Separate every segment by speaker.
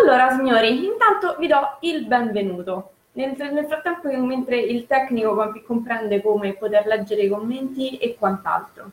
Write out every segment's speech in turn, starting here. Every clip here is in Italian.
Speaker 1: Allora, signori, intanto vi do il benvenuto. Nel, nel frattempo, mentre il tecnico comprende come poter leggere i commenti e quant'altro.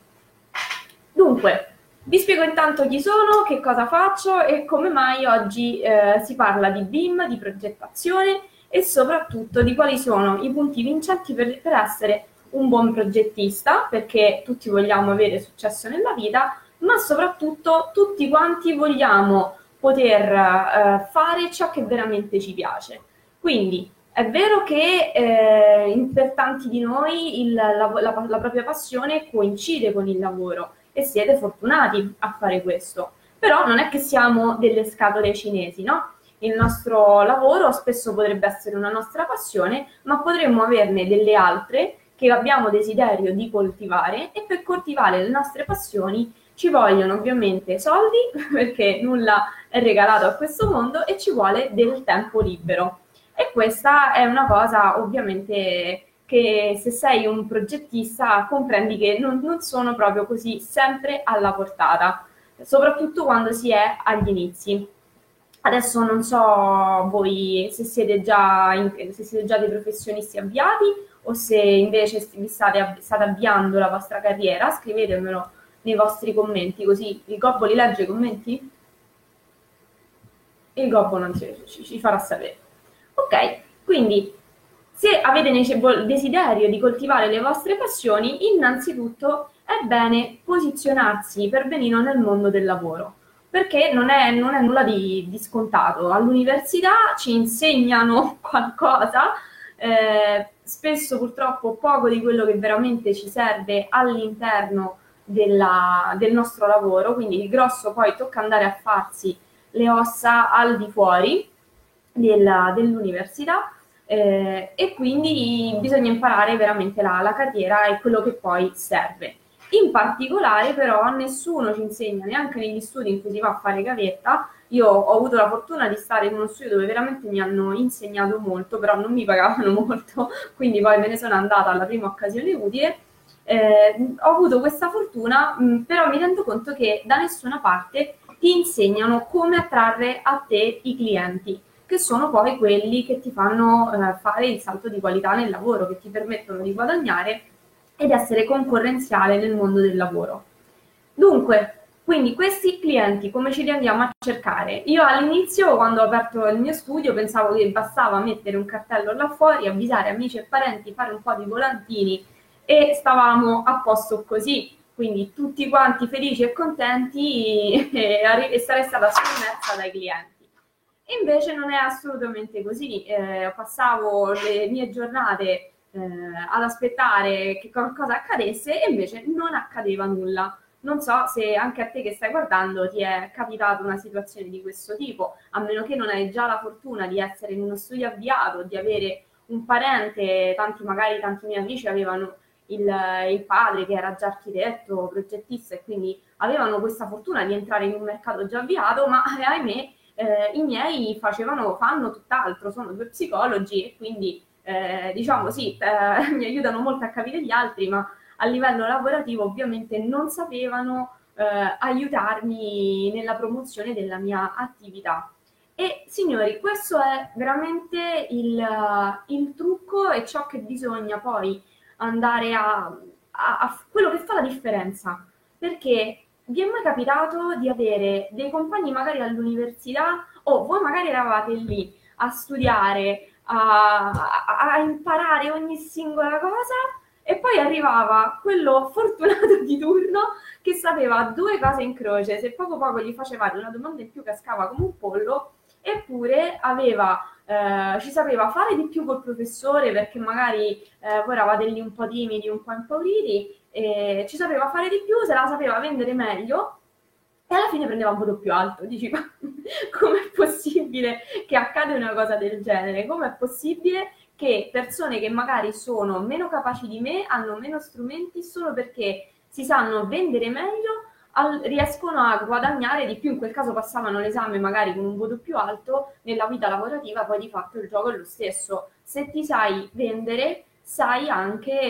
Speaker 1: Dunque, vi spiego intanto chi sono, che cosa faccio e come mai oggi eh, si parla di BIM, di progettazione e soprattutto di quali sono i punti vincenti per, per essere un buon progettista, perché tutti vogliamo avere successo nella vita, ma soprattutto tutti quanti vogliamo poter eh, fare ciò che veramente ci piace. Quindi è vero che eh, per tanti di noi il, la, la, la propria passione coincide con il lavoro e siete fortunati a fare questo, però non è che siamo delle scatole cinesi, no? Il nostro lavoro spesso potrebbe essere una nostra passione, ma potremmo averne delle altre che abbiamo desiderio di coltivare e per coltivare le nostre passioni ci vogliono ovviamente soldi perché nulla è regalato a questo mondo e ci vuole del tempo libero. E questa è una cosa ovviamente che se sei un progettista comprendi che non, non sono proprio così sempre alla portata, soprattutto quando si è agli inizi. Adesso non so voi se siete già, in, se siete già dei professionisti avviati o se invece vi state, state avviando la vostra carriera, scrivetemelo nei vostri commenti, così il Gobbo li legge i commenti? Il Gobbo non ci, ci, ci farà sapere. Ok, quindi se avete desiderio di coltivare le vostre passioni, innanzitutto è bene posizionarsi per benino nel mondo del lavoro, perché non è, non è nulla di, di, scontato. All'università ci insegnano qualcosa, eh, spesso purtroppo poco di quello che veramente ci serve all'interno della, del nostro lavoro, quindi il grosso poi tocca andare a farsi le ossa al di fuori della, dell'università eh, e quindi bisogna imparare veramente la, la carriera e quello che poi serve. In particolare però nessuno ci insegna, neanche negli studi in cui si va a fare gavetta, io ho avuto la fortuna di stare in uno studio dove veramente mi hanno insegnato molto, però non mi pagavano molto, quindi poi me ne sono andata alla prima occasione utile eh, ho avuto questa fortuna, mh, mm, però mi rendo conto che da nessuna parte ti insegnano come attrarre a te i clienti, che sono poi quelli che ti fanno eh, fare il salto di qualità nel lavoro, che ti permettono di guadagnare ed essere concorrenziale nel mondo del lavoro. Dunque, quindi questi clienti come ce li andiamo a cercare? Io all'inizio, quando ho aperto il mio studio, pensavo che bastava mettere un cartello là fuori, avvisare amici e parenti, fare un po' di volantini e stavamo a posto così, quindi tutti quanti felici e contenti e, sarei stata sommersa dai clienti. Invece non è assolutamente così, eh, passavo le mie giornate eh, ad aspettare che qualcosa accadesse e invece non accadeva nulla. Non so se anche a te che stai guardando ti è capitata una situazione di questo tipo, a meno che non hai già la fortuna di essere in uno studio avviato, di avere un parente, tanti magari tanti miei amici avevano il, il, padre che era già architetto, progettista e quindi avevano questa fortuna di entrare in un mercato già avviato, ma eh, ahimè eh, i miei facevano, fanno tutt'altro, sono due psicologi e quindi eh, diciamo sì, eh, mi aiutano molto a capire gli altri, ma a livello lavorativo ovviamente non sapevano eh, aiutarmi nella promozione della mia attività. E signori, questo è veramente il, il trucco e ciò che bisogna poi andare a, a, a quello che fa la differenza. Perché vi è mai capitato di avere dei compagni magari all'università o voi magari eravate lì a studiare, a, a, a, imparare ogni singola cosa e poi arrivava quello fortunato di turno che sapeva due cose in croce, se poco poco gli facevate una domanda in più cascava come un pollo, eppure aveva eh, ci sapeva fare di più col professore perché magari eh, voi eravate lì un po' timidi, un po' impauriti, e ci sapeva fare di più, se la sapeva vendere meglio e alla fine prendeva un voto più alto. Dici, ma com'è possibile che accade una cosa del genere? Com'è possibile che persone che magari sono meno capaci di me, hanno meno strumenti solo perché si sanno vendere meglio, al, riescono a guadagnare di più, in quel caso passavano l'esame magari con un voto più alto, nella vita lavorativa poi di fatto il gioco è lo stesso. Se ti sai vendere, sai anche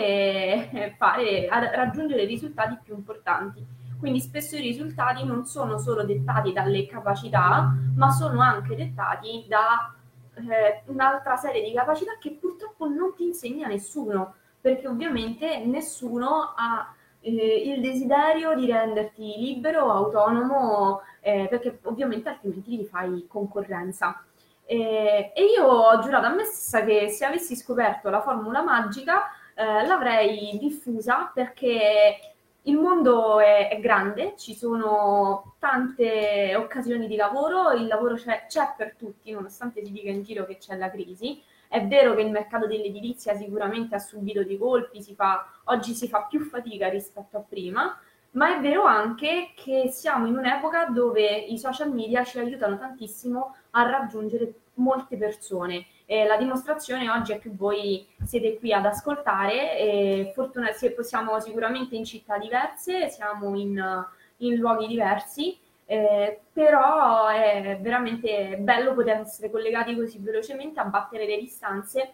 Speaker 1: eh, fare, raggiungere risultati più importanti. Quindi spesso i risultati non sono solo dettati dalle capacità, ma sono anche dettati da eh, un'altra serie di capacità che purtroppo non ti insegna nessuno, perché ovviamente nessuno ha eh, il desiderio di renderti libero, autonomo, eh, perché ovviamente altrimenti gli fai concorrenza. Eh, e io ho giurato a me stessa che se avessi scoperto la formula magica eh, l'avrei diffusa perché il mondo è, è, grande, ci sono tante occasioni di lavoro, il lavoro c'è, c'è, per tutti, nonostante si dica in giro che c'è la crisi. È vero che il mercato dell'edilizia sicuramente ha subito dei colpi, si fa, oggi si fa più fatica rispetto a prima, ma è vero anche che siamo in un'epoca dove i social media ci aiutano tantissimo a raggiungere molte persone. Eh, la dimostrazione oggi è che voi siete qui ad ascoltare e fortuna, siamo sicuramente in città diverse, siamo in, in luoghi diversi, eh, però è veramente bello poter essere collegati così velocemente, abbattere le distanze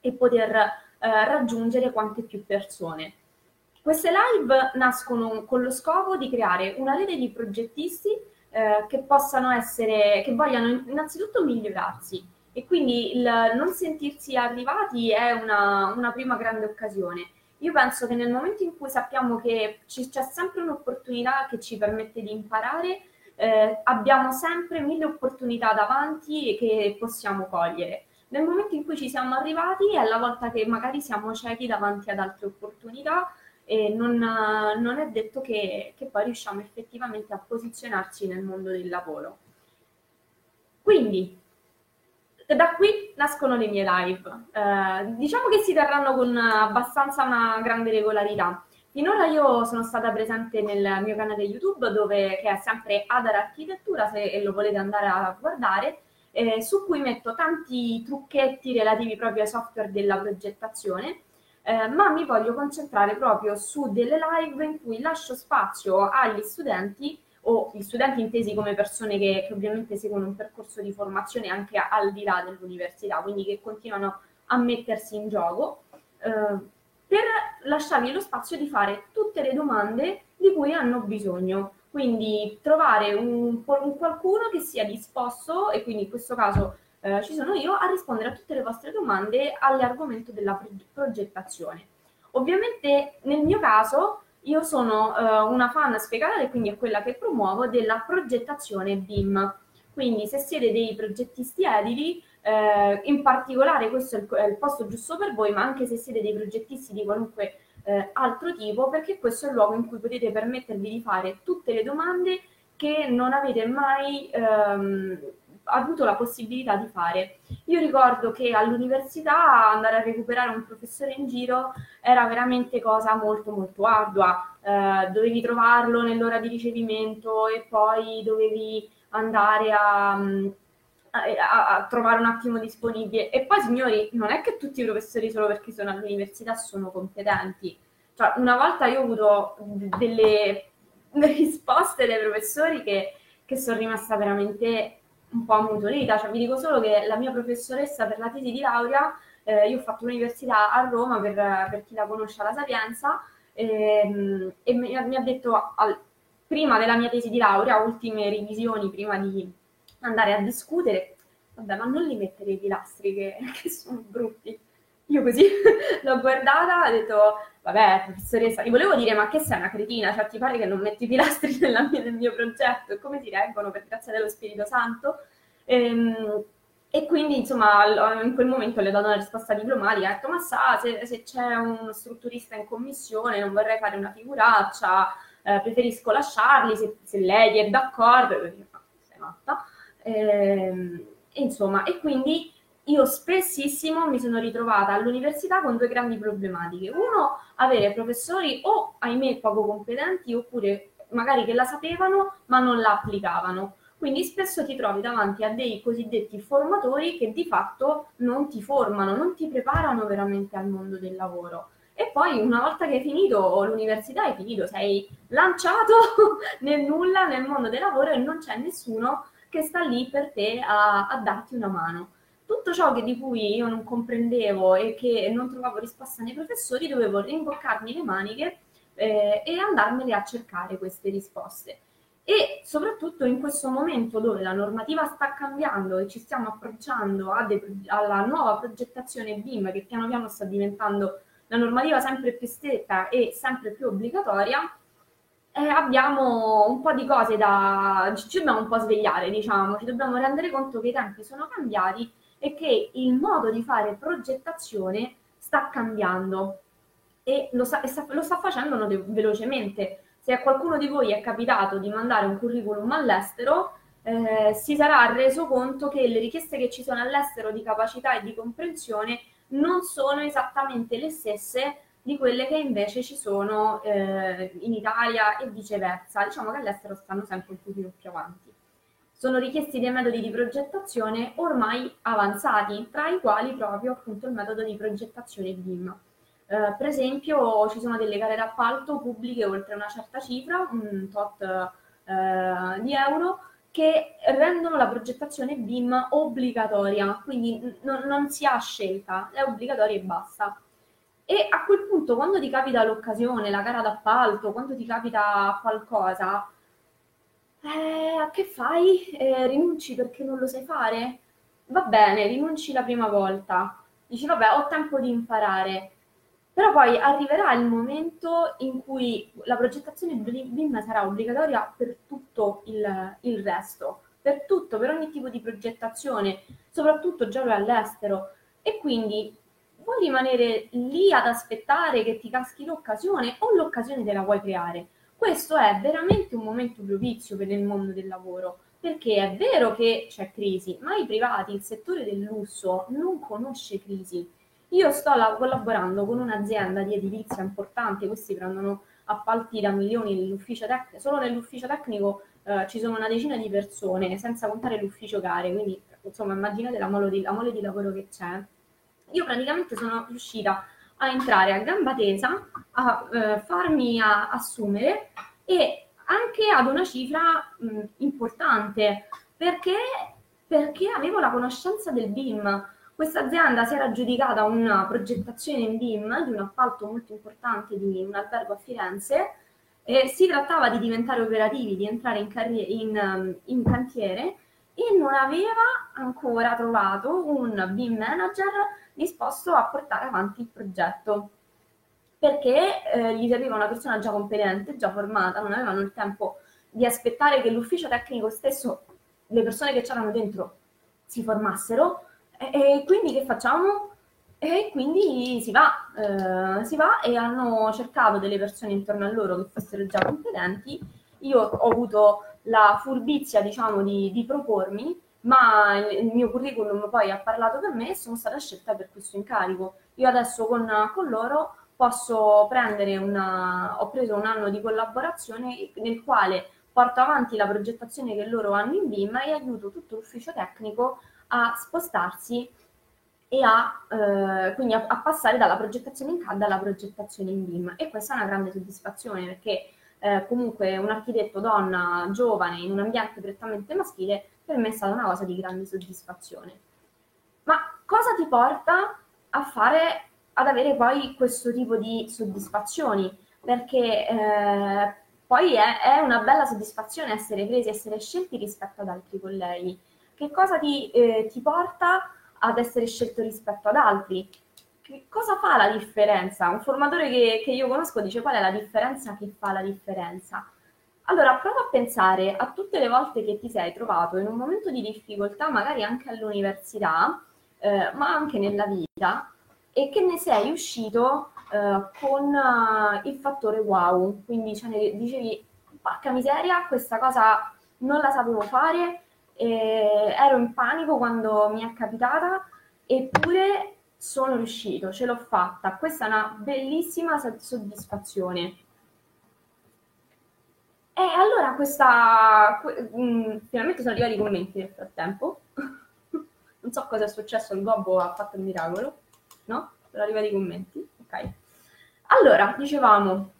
Speaker 1: e poter eh, raggiungere quante più persone. Queste live nascono con lo scopo di creare una rete di progettisti eh, che possano essere, che vogliano innanzitutto migliorarsi e quindi il non sentirsi arrivati è una, una prima grande occasione. Io penso che nel momento in cui sappiamo che ci, c'è sempre un'opportunità che ci permette di imparare, eh, abbiamo sempre mille opportunità davanti che possiamo cogliere. Nel momento in cui ci siamo arrivati è la volta che magari siamo ciechi davanti ad altre opportunità e non, non è detto che, che, poi riusciamo effettivamente a posizionarci nel mondo del lavoro. Quindi, da qui nascono le mie live. Eh, diciamo che si terranno con abbastanza una grande regolarità. Finora io sono stata presente nel mio canale YouTube, dove, che è sempre Adar Architettura, se lo volete andare a guardare, eh, su cui metto tanti trucchetti relativi proprio ai software della progettazione eh, ma mi voglio concentrare proprio su delle live in cui lascio spazio agli studenti o gli studenti intesi come persone che, che ovviamente seguono un percorso di formazione anche al di là dell'università, quindi che continuano a mettersi in gioco, eh, per lasciargli lo spazio di fare tutte le domande di cui hanno bisogno. Quindi trovare un, un qualcuno che sia disposto, e quindi in questo caso eh, ci sono io a rispondere a tutte le vostre domande all'argomento della progettazione. Ovviamente nel mio caso io sono eh, una fan spiegata e quindi è quella che promuovo della progettazione BIM. Quindi se siete dei progettisti edili, eh, in particolare questo è il, è il, posto giusto per voi, ma anche se siete dei progettisti di qualunque eh, altro tipo, perché questo è il luogo in cui potete permettervi di fare tutte le domande che non avete mai ehm, avuto la possibilità di fare. Io ricordo che all'università andare a recuperare un professore in giro era veramente cosa molto molto ardua, eh, dovevi trovarlo nell'ora di ricevimento e poi dovevi andare a, a, a, trovare un attimo disponibile. E poi, signori, non è che tutti i professori, solo perché sono all'università, sono competenti. Cioè, una volta io ho avuto delle risposte dai professori che, che sono rimasta veramente un po' ammutolita, cioè vi dico solo che la mia professoressa per la tesi di laurea, eh, io ho fatto l'università a Roma per, per chi la conosce alla Sapienza, ehm, e mi, mi, ha detto al, prima della mia tesi di laurea, ultime revisioni prima di andare a discutere, vabbè ma non li mettere i pilastri che, che sono brutti. Io così l'ho guardata ho detto, vabbè, professoressa, gli volevo dire, ma che sei una cretina? Cioè, ti pare che non metti i pilastri nella, nel mio progetto? Come si reggono per grazia dello Spirito Santo? Ehm, e quindi, insomma, in quel momento le ho dato una risposta diplomatica, ho detto, ma sa, se, se c'è uno strutturista in commissione, non vorrei fare una figuraccia, eh, preferisco lasciarli, se, se, lei è d'accordo, perché, ma sei matta. Ehm, insomma, e quindi io spessissimo mi sono ritrovata all'università con due grandi problematiche. Uno, avere professori o, ahimè, poco competenti, oppure magari che la sapevano ma non la applicavano. Quindi spesso ti trovi davanti a dei cosiddetti formatori che di fatto non ti formano, non ti preparano veramente al mondo del lavoro. E poi una volta che hai finito l'università, hai finito, sei lanciato nel nulla, nel mondo del lavoro e non c'è nessuno che sta lì per te a, a darti una mano tutto ciò che, di cui io non comprendevo e che non trovavo risposta nei professori, dovevo rimboccarmi le maniche eh, e andarmele a cercare queste risposte. E soprattutto in questo momento dove la normativa sta cambiando e ci stiamo approcciando de- alla nuova progettazione BIM che piano piano sta diventando la normativa sempre più stretta e sempre più obbligatoria, eh, abbiamo un po' di cose da... ci dobbiamo un po' svegliare, diciamo, ci dobbiamo rendere conto che i tempi sono cambiati e che il modo di fare progettazione sta cambiando e lo sta, sta, lo sta facendo velocemente. Se a qualcuno di voi è capitato di mandare un curriculum all'estero, eh, si sarà reso conto che le richieste che ci sono all'estero di capacità e di comprensione non sono esattamente le stesse di quelle che invece ci sono eh, in Italia e viceversa. Diciamo che all'estero stanno sempre un pochino più avanti. Sono richiesti dei metodi di progettazione ormai avanzati, tra i quali proprio appunto il metodo di progettazione BIM. Eh, per esempio ci sono delle gare d'appalto pubbliche oltre una certa cifra, un tot eh, di euro, che rendono la progettazione BIM obbligatoria, quindi n- non si ha scelta, è obbligatoria e basta. E a quel punto, quando ti capita l'occasione, la gara d'appalto, quando ti capita qualcosa, eh, che fai? Eh, rinunci perché non lo sai fare? Va bene, rinunci la prima volta. Dici, vabbè, ho tempo di imparare. Però poi arriverà il momento in cui la progettazione BIM sarà obbligatoria per tutto il, il resto, per tutto, per ogni tipo di progettazione, soprattutto già all'estero. E quindi vuoi rimanere lì ad aspettare che ti caschi l'occasione o l'occasione te la vuoi creare? Questo è veramente un momento propizio per il mondo del lavoro, perché è vero che c'è crisi, ma i privati, il settore del lusso non conosce crisi. Io sto collaborando con un'azienda di edilizia importante, questi prendono appalti da milioni nell'ufficio tecnico, solo nell'ufficio tecnico eh, ci sono una decina di persone, senza contare l'ufficio gare, quindi insomma immaginate la mole di, la mole di lavoro che c'è io praticamente sono riuscita a entrare a gamba tesa, a eh, farmi a, assumere e anche ad una cifra mh, importante perché, perché avevo la conoscenza del BIM. Questa azienda si era aggiudicata una progettazione in BIM di un appalto molto importante di un albergo a Firenze e si trattava di diventare operativi, di entrare in, carri- in, in cantiere e non aveva ancora trovato un BIM manager disposto a portare avanti il progetto perché eh, gli serviva una persona già competente, già formata, non avevano il tempo di aspettare che l'ufficio tecnico stesso, le persone che c'erano dentro, si formassero e, e quindi che facciamo? E quindi si va, eh, si va e hanno cercato delle persone intorno a loro che fossero già competenti. Io ho avuto la furbizia, diciamo, di, di propormi ma il mio curriculum poi ha parlato per me e sono stata scelta per questo incarico. Io adesso con, con loro posso prendere una, ho preso un anno di collaborazione nel quale porto avanti la progettazione che loro hanno in BIM e aiuto tutto l'ufficio tecnico a spostarsi e a, eh, quindi a, a, passare dalla progettazione in CAD alla progettazione in BIM. E questa è una grande soddisfazione perché eh, comunque un architetto donna giovane in un ambiente prettamente maschile per me è stata una cosa di grande soddisfazione. Ma cosa ti porta a fare, ad avere poi questo tipo di soddisfazioni? Perché eh, poi è, è, una bella soddisfazione essere presi, essere scelti rispetto ad altri colleghi. Che cosa ti, eh, ti porta ad essere scelto rispetto ad altri? Che cosa fa la differenza? Un formatore che, che io conosco dice qual è la differenza che fa la differenza allora, prova a pensare a tutte le volte che ti sei trovato in un momento di difficoltà, magari anche all'università, eh, ma anche nella vita, e che ne sei uscito eh, con uh, il fattore wow. Quindi cioè, dicevi, porca miseria, questa cosa non la sapevo fare, ero in panico quando mi è capitata, eppure sono riuscito, ce l'ho fatta. Questa è una bellissima soddisfazione. E allora questa... Mm, finalmente sono arrivati i commenti nel frattempo. non so cosa è successo, il Gobbo ha fatto il miracolo. No? Sono arrivati i commenti. Ok. Allora, dicevamo,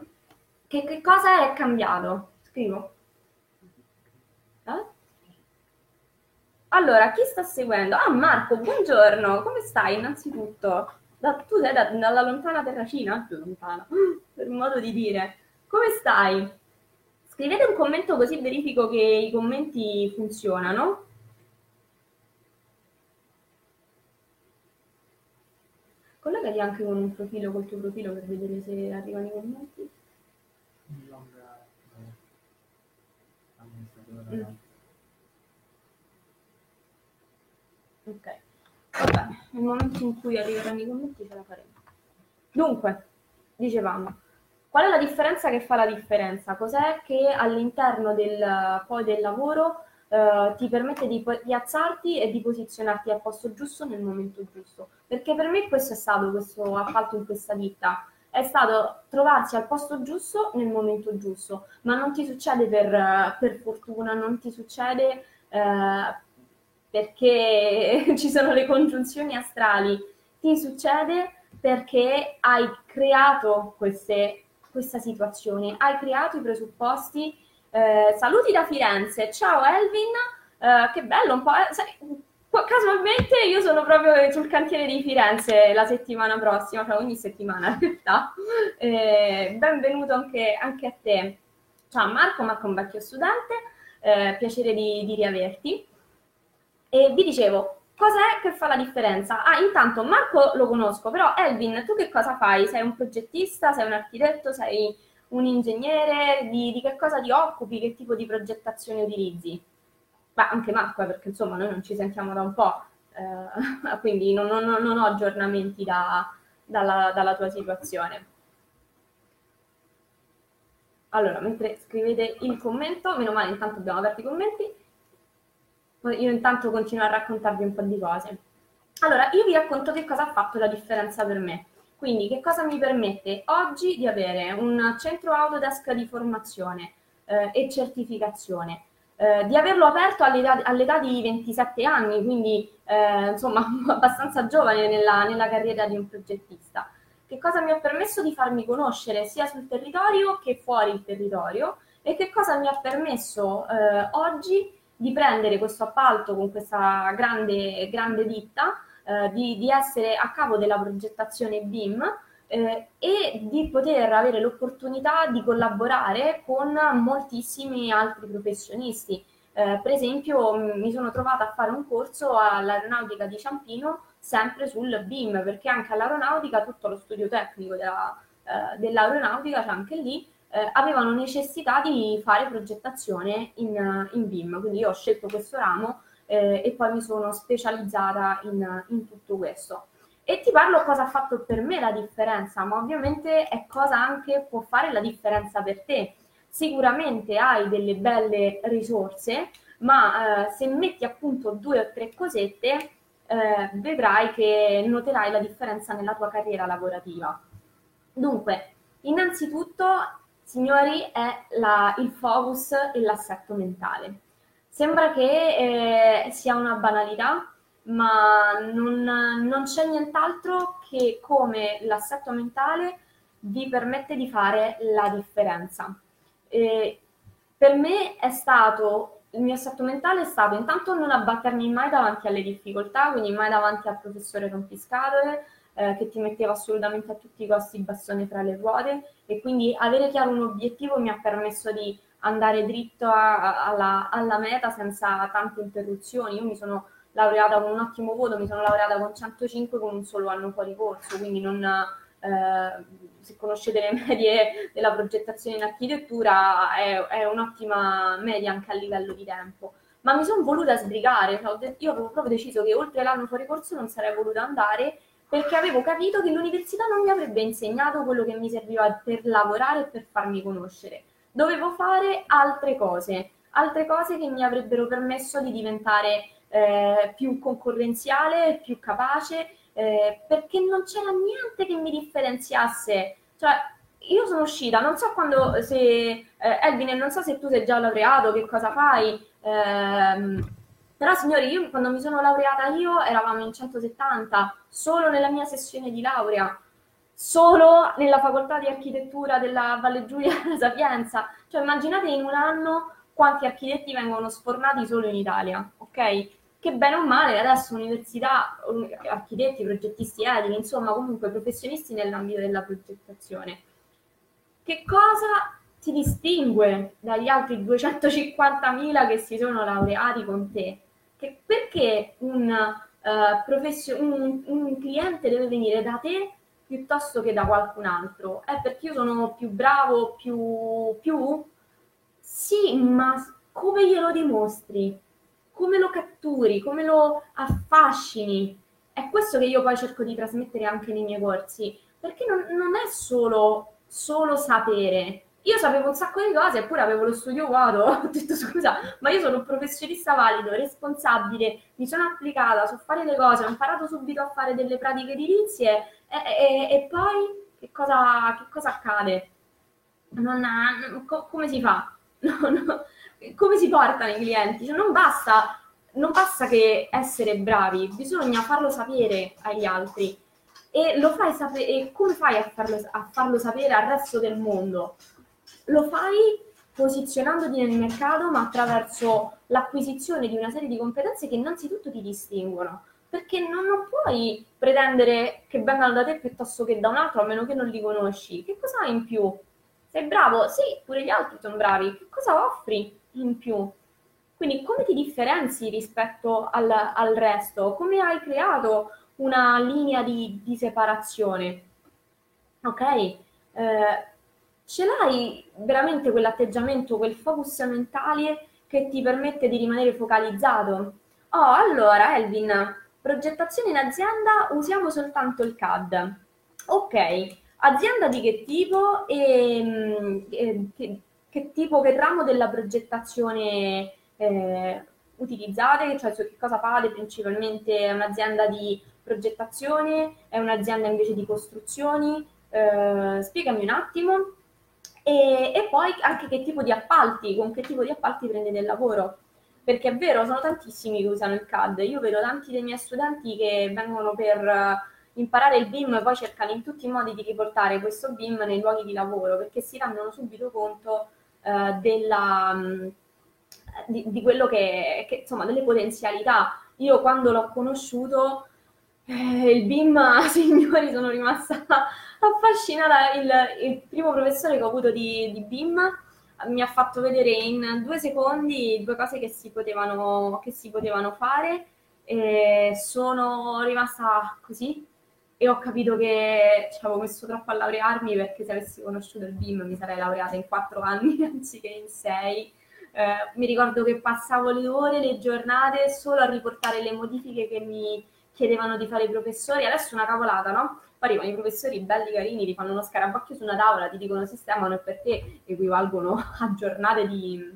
Speaker 1: che, che cosa è cambiato? Scrivo. Eh? Allora, chi sta seguendo? Ah, Marco, buongiorno, come stai innanzitutto? Da, tu sei da, dalla lontana terracina? Più lontana, per modo di dire. come stai? Scrivete un commento così verifico che i commenti funzionano. Collegati anche con un profilo, col tuo profilo per vedere se arrivano i commenti. Mm. Ok, vabbè, nel momento in cui arriveranno i commenti ce la faremo. Dunque, dicevamo, qual è la differenza che fa la differenza? Cos'è che all'interno del, poi del lavoro eh, ti permette di piazzarti e di posizionarti al posto giusto nel momento giusto? Perché per me questo è stato questo appalto in questa ditta è stato trovarsi al posto giusto nel momento giusto, ma non ti succede per, per fortuna, non ti succede eh, perché ci sono le congiunzioni astrali, ti succede perché hai creato queste, questa situazione, hai creato i presupposti. Eh, saluti da Firenze, ciao Elvin, eh, che bello, un po', eh, sai, Casualmente io sono proprio sul cantiere di Firenze la settimana prossima, cioè ogni settimana in realtà. Eh, benvenuto anche, anche, a te. Ciao Marco, Marco è un vecchio studente, eh, piacere di, di riaverti. E vi dicevo, cos'è che fa la differenza? Ah, intanto Marco lo conosco, però Elvin, tu che cosa fai? Sei un progettista, sei un architetto, sei un ingegnere? Di, di che cosa ti occupi? Che tipo di progettazione utilizzi? ma anche Marco, perché insomma noi non ci sentiamo da un po', eh, quindi non, non, non, ho aggiornamenti da, dalla, dalla tua situazione. Allora, mentre scrivete il commento, meno male intanto abbiamo aperto i commenti, io intanto continuo a raccontarvi un po' di cose. Allora, io vi racconto che cosa ha fatto la differenza per me. Quindi, che cosa mi permette oggi di avere un centro Autodesk di formazione eh, e certificazione, eh, di averlo aperto all'età, all'età, di 27 anni, quindi eh, insomma abbastanza giovane nella, nella, carriera di un progettista. Che cosa mi ha permesso di farmi conoscere sia sul territorio che fuori il territorio e che cosa mi ha permesso eh, oggi di prendere questo appalto con questa grande, grande ditta, eh, di, di essere a capo della progettazione BIM eh, e di poter avere l'opportunità di collaborare con moltissimi altri professionisti. Eh, per esempio mi sono trovata a fare un corso all'aeronautica di Ciampino sempre sul BIM, perché anche all'aeronautica tutto lo studio tecnico della, eh, dell'aeronautica, cioè anche lì, eh, avevano necessità di fare progettazione in, in, BIM, quindi io ho scelto questo ramo eh, e poi mi sono specializzata in, in tutto questo e ti parlo cosa ha fatto per me la differenza, ma ovviamente è cosa anche può fare la differenza per te. Sicuramente hai delle belle risorse, ma eh, se metti appunto due o tre cosette, eh, vedrai che noterai la differenza nella tua carriera lavorativa. Dunque, innanzitutto, signori, è la, il focus e l'assetto mentale. Sembra che eh, sia una banalità, ma non, non c'è nient'altro che come l'assetto mentale vi permette di fare la differenza. E per me è stato, il mio assetto mentale è stato intanto non abbattermi mai davanti alle difficoltà, quindi mai davanti al professore rompiscatole, eh, che ti metteva assolutamente a tutti i costi il bastone tra le ruote e quindi avere chiaro un obiettivo mi ha permesso di andare dritto a, a, alla, alla meta senza tante interruzioni. Io mi sono laureata con un ottimo voto, mi sono laureata con 105 con un solo anno fuori corso, quindi non, eh, se conoscete le medie della progettazione in architettura è, è, un'ottima media anche a livello di tempo. Ma mi sono voluta sbrigare, cioè, io avevo proprio deciso che oltre l'anno fuori corso non sarei voluta andare perché avevo capito che l'università non mi avrebbe insegnato quello che mi serviva per lavorare e per farmi conoscere. Dovevo fare altre cose, altre cose che mi avrebbero permesso di diventare eh, più concorrenziale, più capace, eh, perché non c'era niente che mi differenziasse. Cioè, io sono uscita, non so quando, se, eh, Elvin, non so se tu sei già laureato, che cosa fai, ehm, però signori, io quando mi sono laureata io eravamo in 170, solo nella mia sessione di laurea, solo nella facoltà di architettura della Valle Giulia Sapienza. Cioè immaginate in un anno quanti architetti vengono sfornati solo in Italia, ok? che bene o male adesso università, architetti, progettisti edili, insomma comunque professionisti nell'ambito della progettazione. Che cosa ti distingue dagli altri 250.000 che si sono laureati con te? Che perché un, uh, professio- un, un cliente deve venire da te piuttosto che da qualcun altro? È perché io sono più bravo, più, più? Sì, ma come glielo dimostri? Come lo catturi? Come lo affascini? È questo che io poi cerco di trasmettere anche nei miei corsi, perché non, non è solo, solo sapere, io sapevo un sacco di cose, eppure avevo lo studio vuoto. Ho detto scusa, ma io sono un professionista valido, responsabile, mi sono applicata, so fare le cose, ho imparato subito a fare delle pratiche edilizie e, e, e poi che cosa, che cosa accade? Non ha, co, come si fa? No, no, come si portano i clienti? Cioè, non basta, non basta che essere bravi, bisogna farlo sapere agli altri. E lo fai sapere, e come fai a farlo, a farlo sapere al resto del mondo? Lo fai posizionandoti nel mercato, ma attraverso l'acquisizione di una serie di competenze che innanzitutto ti distinguono. Perché non, non puoi pretendere che vengano da te piuttosto che da un altro, a meno che non li conosci. Che cosa hai in più? Sei bravo? Sì, pure gli altri sono bravi. Che cosa offri in più? Quindi come ti differenzi rispetto al, al resto? Come hai creato una linea di, di separazione? Ok? Eh, ce l'hai veramente quell'atteggiamento, quel focus mentale che ti permette di rimanere focalizzato? Oh, allora, Elvin, progettazione in azienda usiamo soltanto il CAD. Ok, azienda di che tipo e, mm, e che, che, tipo, che ramo della progettazione eh, utilizzate? Cioè, che cosa fate principalmente? È un'azienda di progettazione? È un'azienda invece di costruzioni? Eh, spiegami un attimo. E, e, poi anche che tipo di appalti, con che tipo di appalti prendete il lavoro. Perché è vero, sono tantissimi che usano il CAD. Io vedo tanti dei miei studenti che vengono per eh, imparare il BIM e poi cercano in tutti i modi di riportare questo BIM nei luoghi di lavoro perché si rendono subito conto eh, della, mm, di, di, quello che, che, insomma, delle potenzialità. Io quando l'ho conosciuto, eh, il BIM, signori, sono rimasta affascinata. Il, il, primo professore che ho avuto di, di, BIM mi ha fatto vedere in due secondi due cose che si potevano, che si potevano fare e sono rimasta così e ho capito che ci avevo messo troppo a laurearmi perché se avessi conosciuto il BIM mi sarei laureata in quattro anni anziché in sei. Eh, mi ricordo che passavo le ore, le giornate solo a riportare le modifiche che mi chiedevano di fare i professori. Adesso una cavolata, no? arrivano i professori belli carini, ti fanno uno scarabocchio su una tavola, ti dicono sistemano e per te equivalgono a giornate di,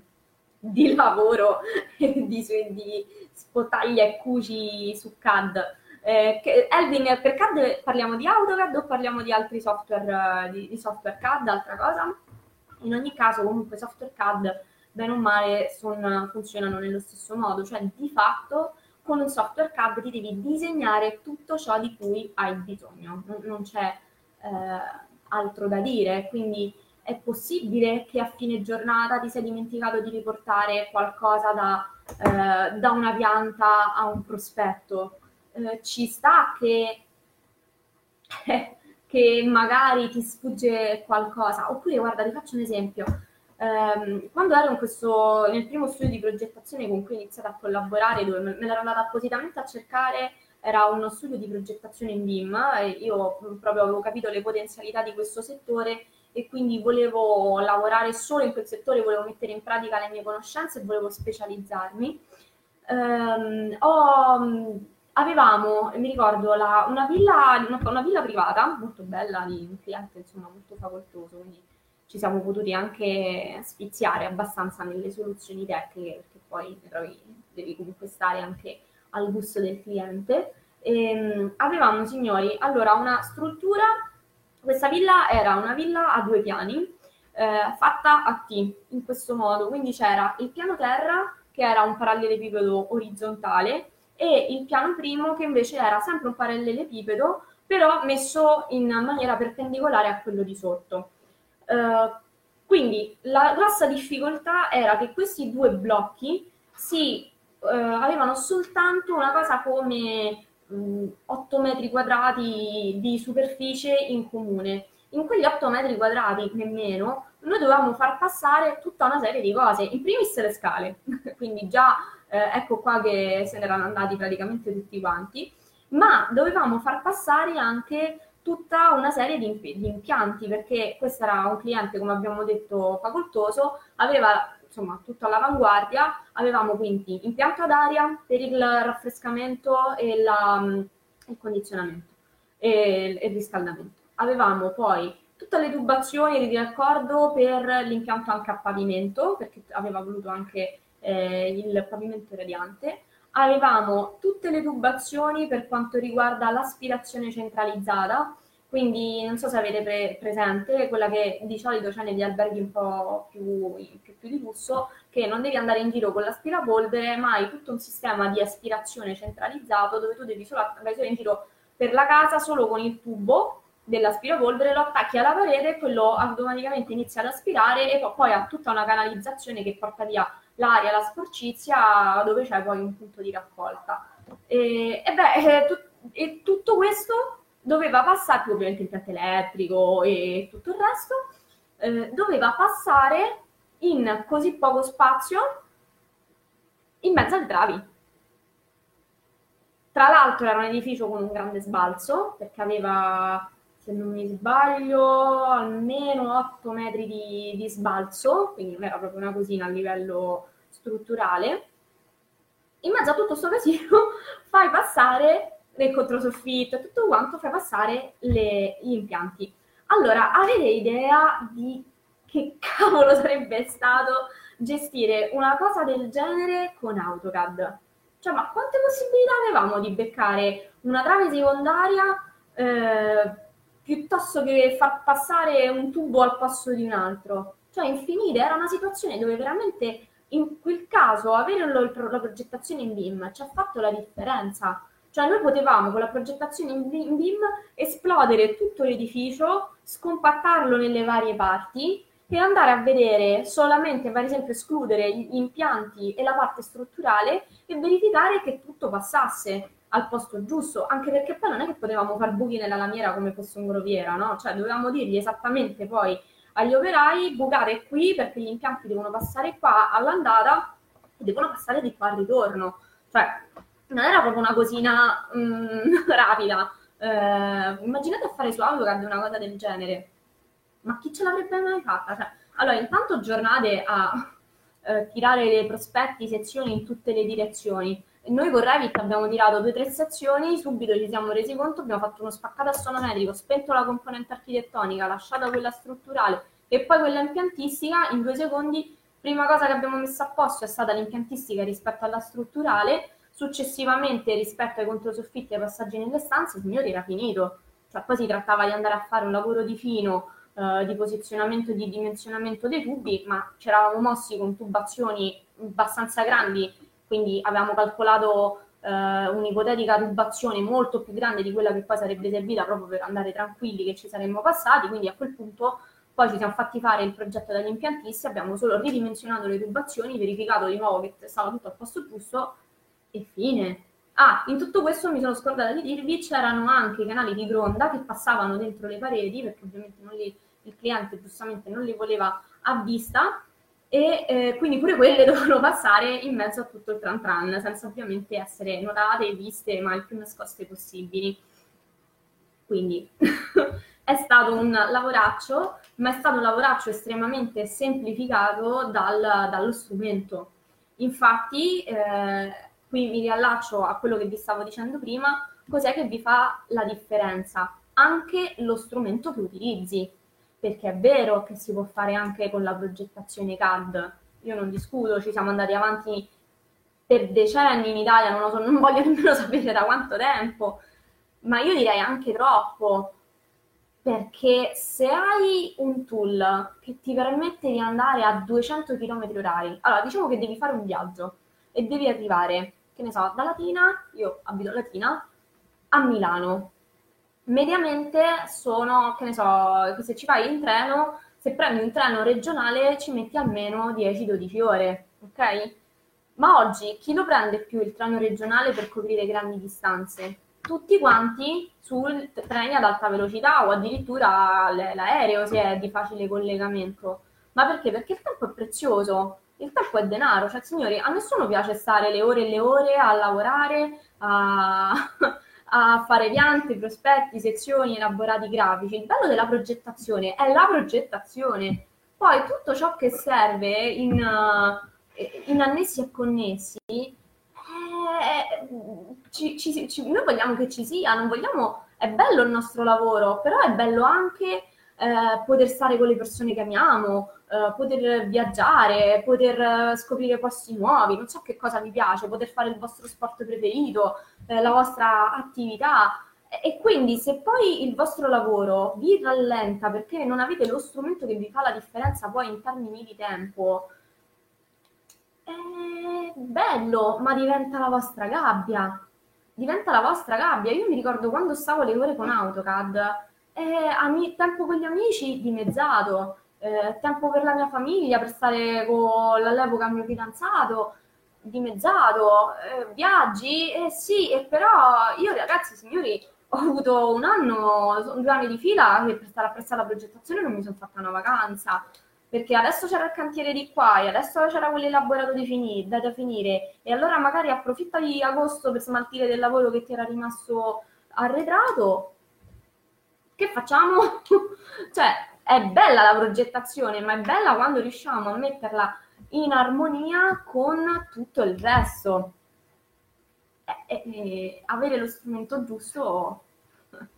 Speaker 1: di lavoro, di, di spotaglia e cuci su CAD. Eh, Elvin, per CAD parliamo di AutoCAD o parliamo di altri software, di, di software CAD, altra cosa? In ogni caso, comunque, software CAD, bene o male, son, funzionano nello stesso modo, cioè di fatto con un software CAD ti devi disegnare tutto ciò di cui hai bisogno, non, non c'è eh, altro da dire, quindi è possibile che a fine giornata ti sei dimenticato di riportare qualcosa da, eh, da una pianta a un prospetto. Eh, ci sta che, che magari ti sfugge qualcosa, oppure guarda, ti faccio un esempio ehm, quando ero in questo, nel primo studio di progettazione con cui ho iniziato a collaborare, dove me, l'ero andata appositamente a cercare, era uno studio di progettazione in BIM e io proprio avevo capito le potenzialità di questo settore e quindi volevo lavorare solo in quel settore, volevo mettere in pratica le mie conoscenze e volevo specializzarmi. Um, ho, avevamo, mi ricordo, la, una, villa, una, una, villa privata molto bella di un cliente insomma molto facoltoso, quindi ci siamo potuti anche spiziare abbastanza nelle soluzioni tecniche, perché poi trovi, devi comunque stare anche al gusto del cliente. E, ehm, avevamo, signori, allora una struttura, questa villa era una villa a due piani, eh, fatta a T, in questo modo, quindi c'era il piano terra, che era un parallelepipedo orizzontale, e il piano primo, che invece era sempre un parallelepipedo, però messo in maniera perpendicolare a quello di sotto. Uh, quindi la grossa difficoltà era che questi due blocchi si uh, avevano soltanto una cosa come um, 8 metri quadrati di superficie in comune. In quegli 8 metri quadrati nemmeno noi dovevamo far passare tutta una serie di cose, in primis le scale, quindi già eh, ecco qua che se ne erano andati praticamente tutti quanti, ma dovevamo far passare anche tutta una serie di, di, impianti, perché questo era un cliente, come abbiamo detto, facoltoso, aveva insomma tutto all'avanguardia, avevamo quindi impianto ad aria per il raffrescamento e la, il condizionamento e, e il riscaldamento. Avevamo poi tutte le tubazioni di raccordo per l'impianto anche a pavimento, perché aveva voluto anche eh, il pavimento radiante. Avevamo tutte le tubazioni per quanto riguarda l'aspirazione centralizzata, quindi non so se avete pre- presente quella che di solito c'è negli alberghi un po' più, più, più, di lusso, che non devi andare in giro con l'aspirapolvere, ma hai tutto un sistema di aspirazione centralizzato dove tu devi solo andare in giro per la casa solo con il tubo dell'aspirapolvere, lo attacchi alla parete e quello automaticamente inizia ad aspirare e poi ha tutta una canalizzazione che porta via l'aria, la sporcizia, dove c'è poi un punto di raccolta. E, e beh, e, tu, e tutto questo doveva passare, ovviamente il piatto elettrico e tutto il resto, eh, doveva passare in così poco spazio in mezzo ai travi. Tra l'altro era un edificio con un grande sbalzo, perché aveva, se non mi sbaglio, almeno 8 metri di, di sbalzo, quindi non era proprio una cosina a livello strutturale. In mezzo a tutto questo casino fai passare nel controsoffitto e tutto quanto, fai passare le, gli impianti. Allora, avete idea di che cavolo sarebbe stato gestire una cosa del genere con AutoCAD? Cioè, ma quante possibilità avevamo di beccare una trave secondaria eh, piuttosto che far passare un tubo al posto di un altro? Cioè, infinite, era una situazione dove veramente in quel caso avere la progettazione in BIM ci ha fatto la differenza. Cioè noi potevamo con la progettazione in BIM esplodere tutto l'edificio, scompattarlo nelle varie parti e andare a vedere solamente, per esempio, escludere gli impianti e la parte strutturale e verificare che tutto passasse al posto giusto, anche perché poi non è che potevamo far buchi nella lamiera come fosse un groviera, no? Cioè dovevamo dirgli esattamente poi agli operai bucare qui perché gli impianti devono passare qua all'andata e devono passare di qua al ritorno. Cioè non era proprio una cosina mm, rapida. Eh, immaginate a fare su AutoCAD una cosa del genere ma chi ce l'avrebbe mai fatta? Cioè, allora, intanto giornate a eh, tirare le prospetti, sezioni in tutte le direzioni. Noi con Revit abbiamo tirato due o tre sezioni, subito ci siamo resi conto, abbiamo fatto uno spaccato assonometrico, spento la componente architettonica, lasciata quella strutturale e poi quella impiantistica, in due secondi, prima cosa che abbiamo messo a posto è stata l'impiantistica rispetto alla strutturale, successivamente rispetto ai controsoffitti e ai passaggi nelle stanze, signori, era finito. Cioè, poi si trattava di andare a fare un lavoro di fino, eh, di posizionamento e di dimensionamento dei tubi, ma ci eravamo mossi con tubazioni abbastanza grandi, quindi avevamo calcolato eh, un'ipotetica tubazione molto più grande di quella che poi sarebbe servita proprio per andare tranquilli che ci saremmo passati, quindi a quel punto poi ci siamo fatti fare il progetto dagli impiantisti, abbiamo solo ridimensionato le tubazioni, verificato di nuovo che stava tutto al posto giusto e fine. Ah, in tutto questo mi sono scordata di dirvi, c'erano anche i canali di gronda che passavano dentro le pareti, perché ovviamente li, il cliente giustamente non li voleva a vista, e eh, quindi pure quelle dovevano passare in mezzo a tutto il tran tran, senza ovviamente essere notate e viste, ma il più nascoste possibili. Quindi è stato un lavoraccio, ma è stato un lavoraccio estremamente semplificato dal, dallo strumento. Infatti, eh, qui mi riallaccio a quello che vi stavo dicendo prima, cos'è che vi fa la differenza? Anche lo strumento che utilizzi, perché è vero che si può fare anche con la progettazione CAD, io non discuto, ci siamo andati avanti per decenni in Italia, non, so, non voglio nemmeno sapere da quanto tempo, ma io direi anche troppo, perché se hai un tool che ti permette di andare a 200 km orari, allora diciamo che devi fare un viaggio e devi arrivare che ne so, da Latina, io abito a Latina, a Milano. Mediamente sono, che ne so, se ci vai in treno, se prendi un treno regionale ci metti almeno 10-12 ore, ok? Ma oggi chi lo prende più il treno regionale per coprire grandi distanze? Tutti quanti sul treni ad alta velocità o addirittura l'aereo se è di facile collegamento. Ma perché? Perché il tempo è prezioso, il tempo è denaro, cioè signori, a nessuno piace stare le ore e le ore a lavorare, a, a fare piante, prospetti, sezioni, elaborati grafici. Il bello della progettazione è la progettazione. Poi tutto ciò che serve in, in annessi e connessi, eh, ci, ci, ci, noi vogliamo che ci sia, non vogliamo, è bello il nostro lavoro, però è bello anche eh, poter stare con le persone che amiamo, eh, poter viaggiare, poter scoprire posti nuovi, non so che cosa vi piace, poter fare il vostro sport preferito, eh, la vostra attività. E quindi se poi il vostro lavoro vi rallenta perché non avete lo strumento che vi fa la differenza poi in termini di tempo, è bello, ma diventa la vostra gabbia. Diventa la vostra gabbia. Io mi ricordo quando stavo le ore con AutoCAD, eh, ami- tempo con gli amici dimezzato, eh, tempo per la mia famiglia, per stare con all'epoca mio fidanzato dimezzato, eh, viaggi, eh sì, e però io ragazzi, signori, ho avuto un anno, due anni di fila che per stare appresso alla progettazione non mi sono fatta una vacanza, perché adesso c'era il cantiere di qua e adesso c'era quell'elaborato finire, da, da finire, e allora magari approfitta di agosto per smaltire del lavoro che ti era rimasto arretrato che facciamo? cioè, è bella la progettazione, ma è bella quando riusciamo a metterla in armonia con tutto il resto. E, e, avere lo strumento giusto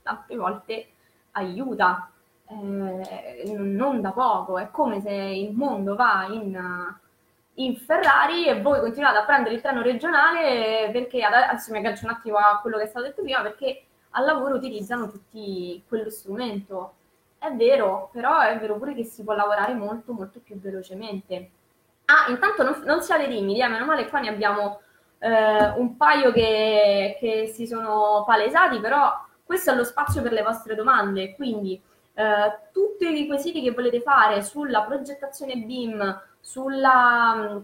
Speaker 1: tante volte aiuta, eh, non da poco. È come se il mondo va in, in, Ferrari e voi continuate a prendere il treno regionale perché adesso mi aggancio un attimo a quello che è stato detto prima perché al lavoro utilizzano tutti quello strumento. È vero, però è vero pure che si può lavorare molto molto più velocemente. Ah, intanto non, non siate timidi, eh, meno male qua ne abbiamo eh, un paio che, che, si sono palesati, però questo è lo spazio per le vostre domande, quindi eh, tutti i quesiti che volete fare sulla progettazione BIM, sulla,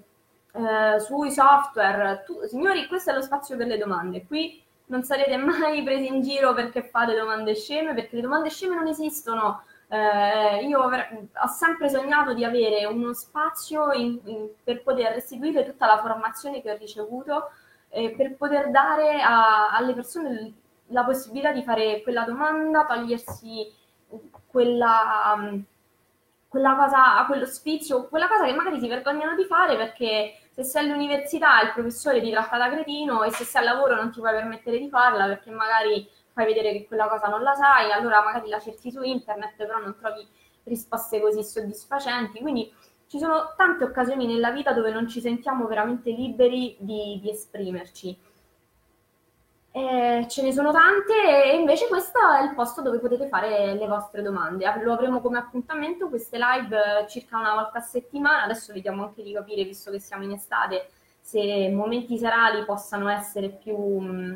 Speaker 1: eh, sui software, tu, signori, questo è lo spazio per le domande. Qui non sarete mai presi in giro perché fate domande sceme, perché le domande sceme non esistono. Eh, io ho sempre sognato di avere uno spazio in, in, per poter restituire tutta la formazione che ho ricevuto e per poter dare a, alle persone la possibilità di fare quella domanda, togliersi quella, quella cosa, quello sfizio, quella cosa che magari si vergognano di fare perché se sei all'università il professore ti tratta da cretino e se sei al lavoro non ti puoi permettere di farla perché magari fai vedere che quella cosa non la sai, allora magari la cerchi su internet però non trovi risposte così soddisfacenti. Quindi ci sono tante occasioni nella vita dove non ci sentiamo veramente liberi di, di esprimerci. Eh, ce ne sono tante e invece questo è il posto dove potete fare le vostre domande. Lo avremo come appuntamento queste live circa una volta a settimana. Adesso vediamo anche di capire, visto che siamo in estate, se momenti serali possano essere più, mm,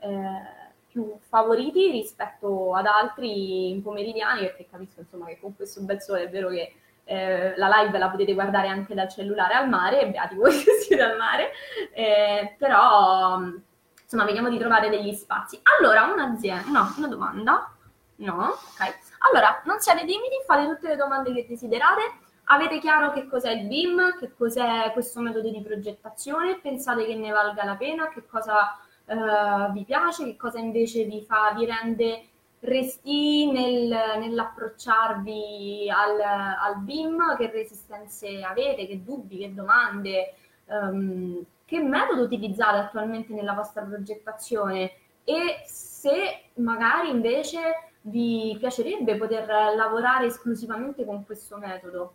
Speaker 1: eh, più favoriti rispetto ad altri pomeridiani, perché capisco insomma che con questo bel sole è vero che eh, la live la potete guardare anche dal cellulare al mare, beati voi che siete al mare, eh, però insomma, vediamo di trovare degli spazi. Allora, un'azienda, no, una domanda, no, ok. Allora, non siate timidi, fate tutte le domande che desiderate. Avete chiaro che cos'è il BIM, che cos'è questo metodo di progettazione, pensate che ne valga la pena, che cosa uh, vi piace, che cosa invece vi fa, vi rende resti nel, nell'approcciarvi al, al, BIM, che resistenze avete, che dubbi, che domande. Um, che metodo utilizzate attualmente nella vostra progettazione? E se magari invece vi piacerebbe poter lavorare esclusivamente con questo metodo.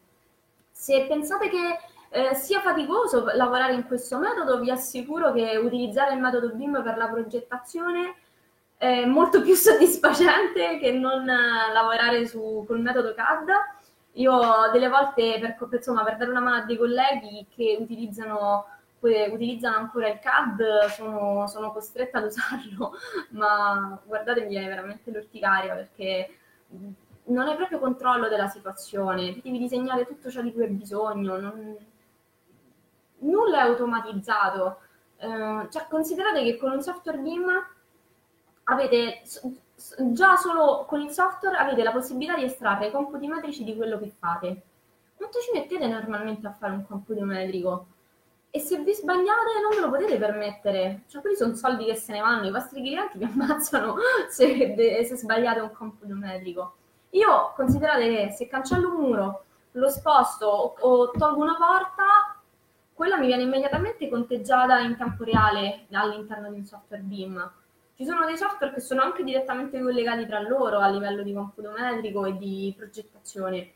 Speaker 1: Se pensate che eh, sia faticoso lavorare in questo metodo, vi assicuro che utilizzare il metodo BIM per la progettazione è molto più soddisfacente che non lavorare su, col metodo CAD. Io delle volte, per, insomma, per dare una mano a dei colleghi che utilizzano utilizzano ancora il CAD sono, sono costretta ad usarlo, ma guardate viene veramente l'orticaria perché non hai proprio controllo della situazione, devi disegnare tutto ciò di cui hai bisogno, non... nulla è automatizzato. Eh, cioè, considerate che con un software BIM avete già solo con il software avete la possibilità di estrarre i computi metrici di quello che fate quanto ci mettete normalmente a fare un computo metrico? E se vi sbagliate non ve lo potete permettere, cioè quelli sono soldi che se ne vanno, i vostri clienti vi ammazzano se, se sbagliate un computo metrico. Io considerate che se cancello un muro, lo sposto o, o tolgo una porta, quella mi viene immediatamente conteggiata in tempo reale all'interno di un software BIM. Ci sono dei software che sono anche direttamente collegati tra loro a livello di computo metrico e di progettazione.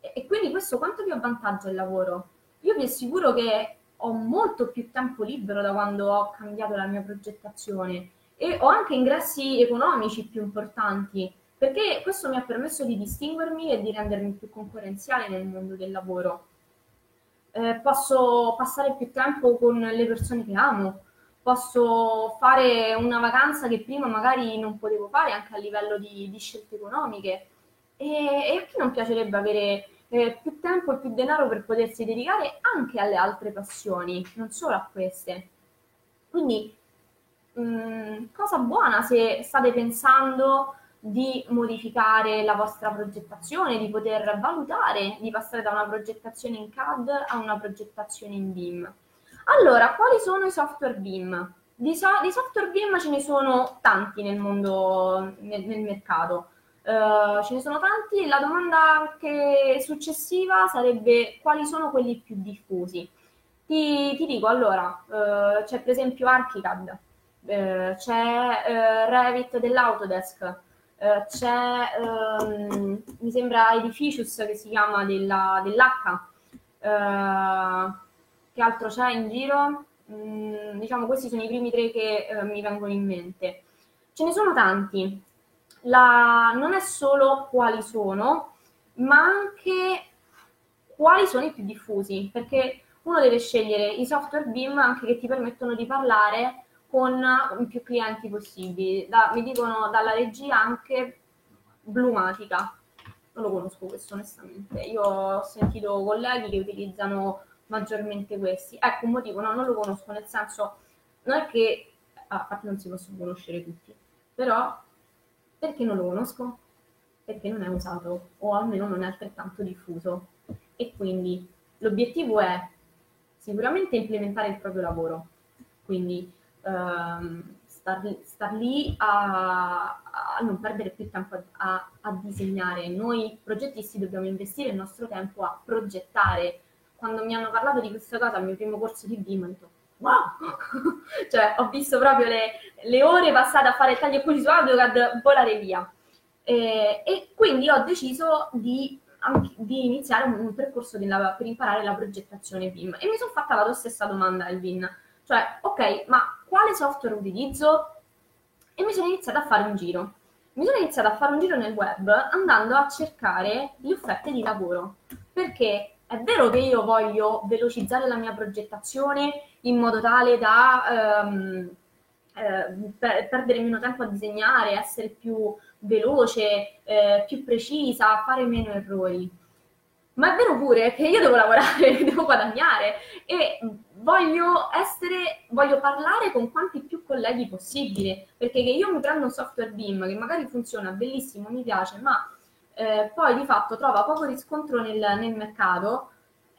Speaker 1: E, e quindi questo quanto vi avvantaggia il lavoro? Io vi assicuro che ho molto più tempo libero da quando ho cambiato la mia progettazione e ho anche ingressi economici più importanti perché questo mi ha permesso di distinguermi e di rendermi più concorrenziale nel mondo del lavoro. Eh, posso passare più tempo con le persone che amo, posso fare una vacanza che prima magari non potevo fare anche a livello di, di scelte economiche e, e a chi non piacerebbe avere eh, più tempo e più denaro per potersi dedicare anche alle altre passioni, non solo a queste. Quindi, mh, mm, cosa buona se state pensando di modificare la vostra progettazione, di poter valutare di passare da una progettazione in CAD a una progettazione in BIM. Allora, quali sono i software BIM? Di, so- di software BIM ce ne sono tanti nel mondo, nel, nel mercato. Uh, ce ne sono tanti. La domanda che successiva sarebbe quali sono quelli più diffusi. Ti, ti dico allora, uh, c'è per esempio Archicad, uh, c'è Revit dell'Autodesk, c'è um, mi sembra Edificius che si chiama della, dell'H. che altro c'è in giro? Mm, diciamo questi sono i primi tre che mi vengono in mente. Ce ne sono tanti, la, non è solo quali sono, ma anche quali sono i più diffusi, perché uno deve scegliere i software BIM anche che ti permettono di parlare con più clienti possibili. Da, mi dicono dalla regia anche Blumatica. Non lo conosco questo onestamente. Io ho sentito colleghi che utilizzano maggiormente questi. Ecco un motivo, no, non lo conosco, nel senso, non è che, a parte non si possono conoscere tutti, però perché non lo conosco? Perché non è usato o almeno non è altrettanto diffuso. E quindi l'obiettivo è sicuramente implementare il proprio lavoro, quindi ehm, star, star, lì a, a, non perdere più tempo a, a, disegnare. Noi progettisti dobbiamo investire il nostro tempo a progettare. Quando mi hanno parlato di questa cosa al mio primo corso di BIM, ho detto wow! cioè, ho visto proprio le, le, ore passate a fare tagli occuli su AutoCAD volare via. E, e quindi ho deciso di, anche, di iniziare un, un percorso della, per imparare la progettazione BIM e mi sono fatta la stessa domanda, Elvin. Cioè, ok, ma quale software utilizzo? E mi sono iniziata a fare un giro. Mi sono iniziata a fare un giro nel web andando a cercare le offerte di lavoro. Perché è vero che io voglio velocizzare la mia progettazione in modo tale da ehm, eh, per, perdere meno tempo a disegnare, essere più veloce, eh, più precisa, fare meno errori. Ma è vero pure che io devo lavorare, devo guadagnare e voglio essere, voglio parlare con quanti più colleghi possibile, perché che io mi prendo un software BIM che magari funziona benissimo, mi piace, ma eh, poi di fatto trova poco riscontro nel, nel mercato,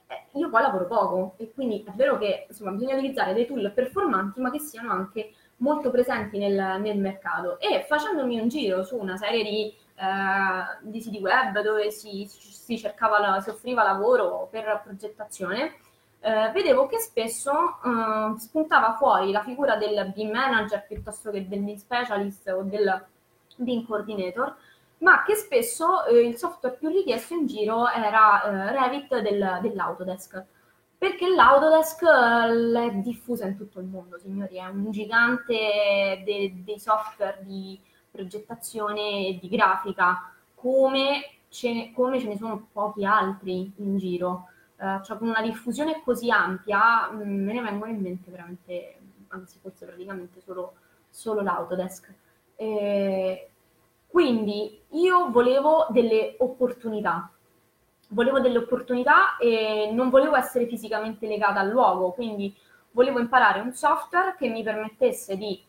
Speaker 1: eh, io poi lavoro poco e quindi è vero che insomma, bisogna utilizzare dei tool performanti ma che siano anche molto presenti nel, nel mercato. E facendomi un giro su una serie di, eh, di siti web dove si, si, cercava, si offriva lavoro per progettazione, eh, vedevo che spesso eh, spuntava fuori la figura del BIM manager piuttosto che del BIM specialist o del BIM coordinator ma che spesso eh, il software più richiesto in giro era eh, Revit del, dell'Autodesk. Perché l'Autodesk eh, è diffusa in tutto il mondo, signori, è un gigante de, dei software di progettazione e di grafica, come ce, ne, come ce ne sono pochi altri in giro. Uh, cioè con una diffusione così ampia mh, mm, me ne vengono in mente veramente, anzi forse praticamente solo, solo l'Autodesk. E, quindi io volevo delle opportunità, volevo delle opportunità e non volevo essere fisicamente legata al luogo, quindi volevo imparare un software che mi permettesse di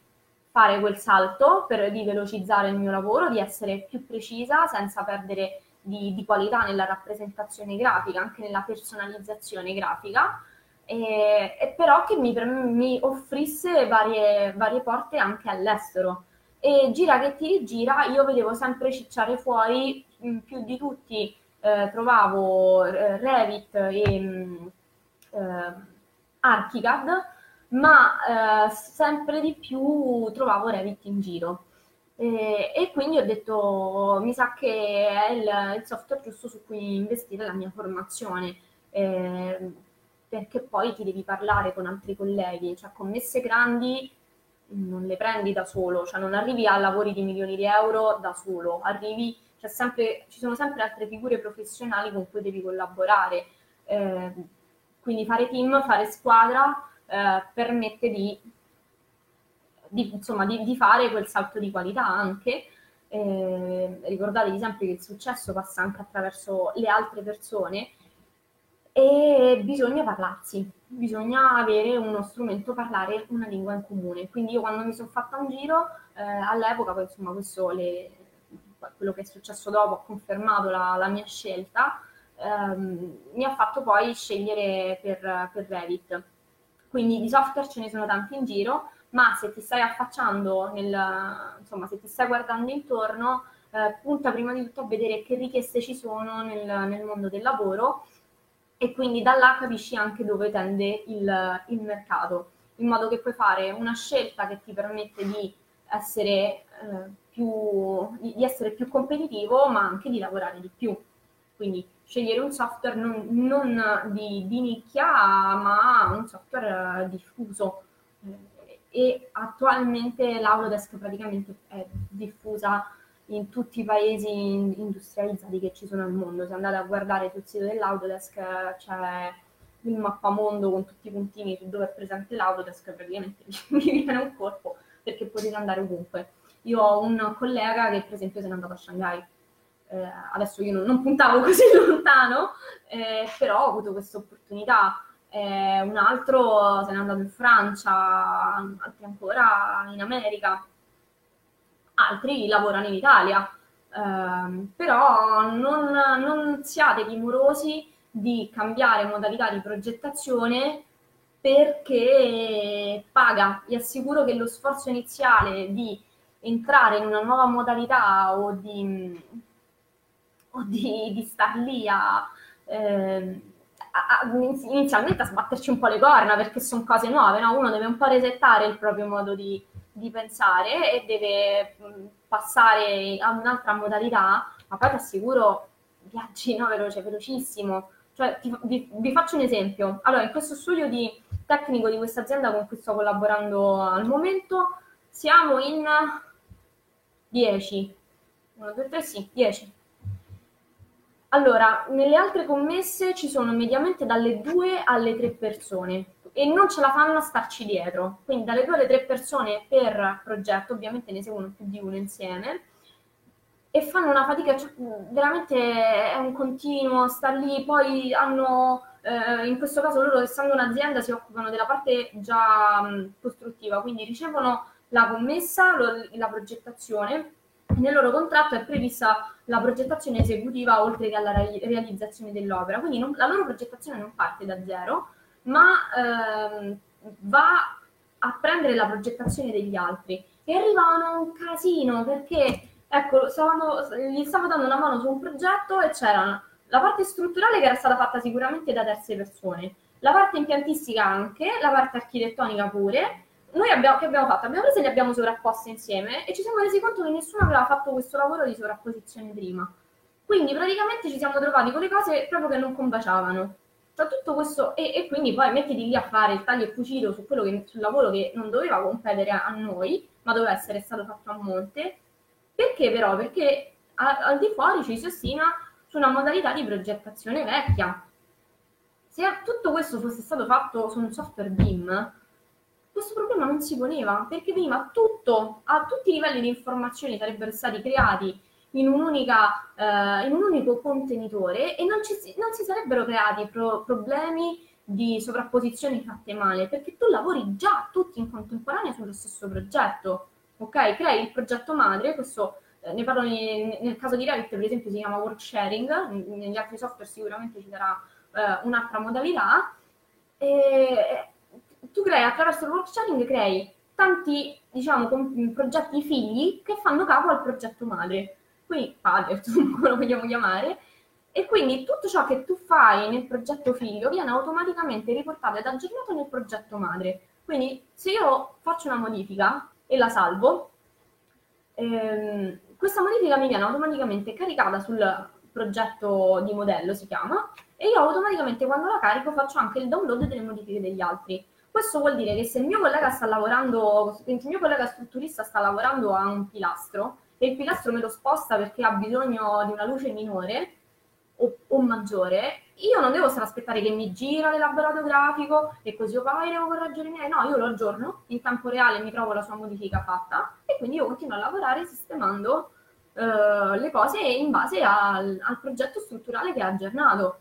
Speaker 1: fare quel salto per di velocizzare il mio lavoro, di essere più precisa senza perdere di, di qualità nella rappresentazione grafica, anche nella personalizzazione grafica, e, e però che mi, mi offrisse varie, varie, porte anche all'estero. E gira che ti rigira, io vedevo sempre cicciare fuori più di tutti, eh, trovavo eh, Revit e mm, eh, Archicad, ma eh, sempre di più trovavo Revit in giro. E, e, quindi ho detto, mi sa che è il, il software giusto su cui investire la mia formazione, eh, perché poi ti devi parlare con altri colleghi, cioè commesse grandi non le prendi da solo, cioè non arrivi a lavori di milioni di euro da solo, arrivi, sempre, ci sono sempre altre figure professionali con cui devi collaborare, eh, quindi fare team, fare squadra eh, permette di di, insomma, di, di, fare quel salto di qualità anche. Eh, ricordatevi sempre che il successo passa anche attraverso le altre persone e bisogna parlarsi, bisogna avere uno strumento, parlare una lingua in comune. Quindi io quando mi sono fatta un giro, eh, all'epoca poi insomma questo le, quello che è successo dopo ha confermato la, la mia scelta, ehm, mi ha fatto poi scegliere per, per Revit. Quindi di software ce ne sono tanti in giro, ma se ti stai affacciando, nel, insomma, se ti stai guardando intorno, eh, punta prima di tutto a vedere che richieste ci sono nel, nel, mondo del lavoro e quindi da là capisci anche dove tende il, il, mercato, in modo che puoi fare una scelta che ti permette di essere, eh, più, di, essere più competitivo, ma anche di lavorare di più. Quindi scegliere un software non, non di, di, nicchia, ma un software diffuso e attualmente l'Autodesk praticamente è diffusa in tutti i paesi industrializzati che ci sono al mondo. Se andate a guardare sul sito dell'Autodesk c'è il mappamondo con tutti i puntini su dove è presente l'Autodesk, praticamente vi viene un colpo perché potete andare ovunque. Io ho un collega che per esempio se n'è andato a Shanghai. Eh, adesso io non, non, puntavo così lontano, eh, però ho avuto questa opportunità eh, un altro se n'è andato in Francia, altri ancora in America, altri lavorano in Italia. Eh, però non, non siate timorosi di cambiare modalità di progettazione perché paga. Vi assicuro che lo sforzo iniziale di entrare in una nuova modalità o di, o di, di star lì a, eh, a, inizialmente a sbatterci un po' le corna perché sono cose nuove, no? uno deve un po' resettare il proprio modo di, di pensare e deve passare a un'altra modalità, ma poi ti assicuro viaggi no, veloce, velocissimo. Cioè, ti, vi, vi, faccio un esempio. Allora, in questo studio di tecnico di questa azienda con cui sto collaborando al momento, siamo in 10. 1, 2, 3, sì, 10. Allora, nelle altre commesse ci sono mediamente dalle due alle tre persone e non ce la fanno a starci dietro. Quindi dalle due alle tre persone per progetto, ovviamente ne seguono più di uno insieme, e fanno una fatica, cioè, veramente è un continuo, sta lì, poi hanno, eh, in questo caso loro essendo un'azienda si occupano della parte già mh, costruttiva, quindi ricevono la commessa, lo, la progettazione, nel loro contratto è prevista la progettazione esecutiva oltre che alla realizzazione dell'opera, quindi non, la loro progettazione non parte da zero, ma ehm, va a prendere la progettazione degli altri. E arrivano un casino perché ecco, stavano, gli stavo dando una mano su un progetto e c'era la parte strutturale che era stata fatta sicuramente da terze persone, la parte impiantistica anche, la parte architettonica pure noi abbiamo, che abbiamo fatto? Abbiamo preso e li abbiamo sovrapposti insieme e ci siamo resi conto che nessuno aveva fatto questo lavoro di sovrapposizione prima. Quindi praticamente ci siamo trovati con le cose proprio che non combaciavano. Cioè tutto questo, e, e, quindi poi mettiti lì a fare il taglio e cucito su che, sul lavoro che non doveva competere a noi, ma doveva essere stato fatto a monte. Perché però? Perché a, al di fuori ci si ostina su una modalità di progettazione vecchia. Se tutto questo fosse stato fatto su un software BIM, questo problema non si poneva perché prima tutto, a tutti i livelli di informazioni sarebbero stati creati in, un'unica, eh, in un unico contenitore e non, ci, non si sarebbero creati pro, problemi di sovrapposizioni fatte male perché tu lavori già tutti in contemporanea sullo stesso progetto. Ok, crei il progetto madre, questo eh, ne parlo nel, nel caso di Revit, per esempio, si chiama work sharing, negli altri software sicuramente ci sarà eh, un'altra modalità. E tu crei attraverso il work crei tanti diciamo com- progetti figli che fanno capo al progetto madre. Quindi padre come lo vogliamo chiamare. E quindi tutto ciò che tu fai nel progetto figlio viene automaticamente riportato ed aggiornato nel progetto madre. Quindi se io faccio una modifica e la salvo ehm, questa modifica mi viene automaticamente caricata sul progetto di modello si chiama e io automaticamente quando la carico faccio anche il download delle modifiche degli altri questo vuol dire che se il mio collega sta lavorando, il mio collega strutturista sta lavorando a un pilastro e il pilastro me lo sposta perché ha bisogno di una luce minore o, o maggiore, io non devo stare aspettare che mi gira l'elaborato grafico e così io poi devo correggere i miei. No, io lo aggiorno, in tempo reale mi trovo la sua modifica fatta e quindi io continuo a lavorare sistemando uh, le cose in base al, al progetto strutturale che ha aggiornato.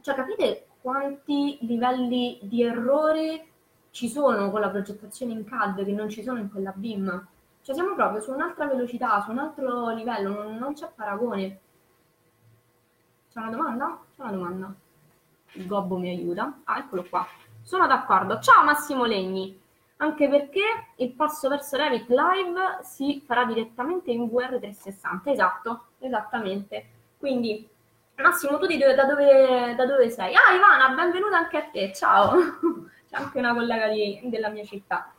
Speaker 1: Cioè, capite quanti livelli di errore ci sono con la progettazione in CAD che non ci sono in quella BIM. Cioè siamo proprio su un'altra velocità, su un altro livello, non, non c'è paragone. C'è una domanda? C'è una domanda. Il gobbo mi aiuta. Ah, eccolo qua. Sono d'accordo. Ciao Massimo Legni. Anche perché il passo verso Revit Live si farà direttamente in VR360. Esatto, esattamente. Quindi Massimo, tu di dove, da, dove, da dove sei? Ah, Ivana, benvenuta anche a te, ciao. C'è anche una collega di, della mia città.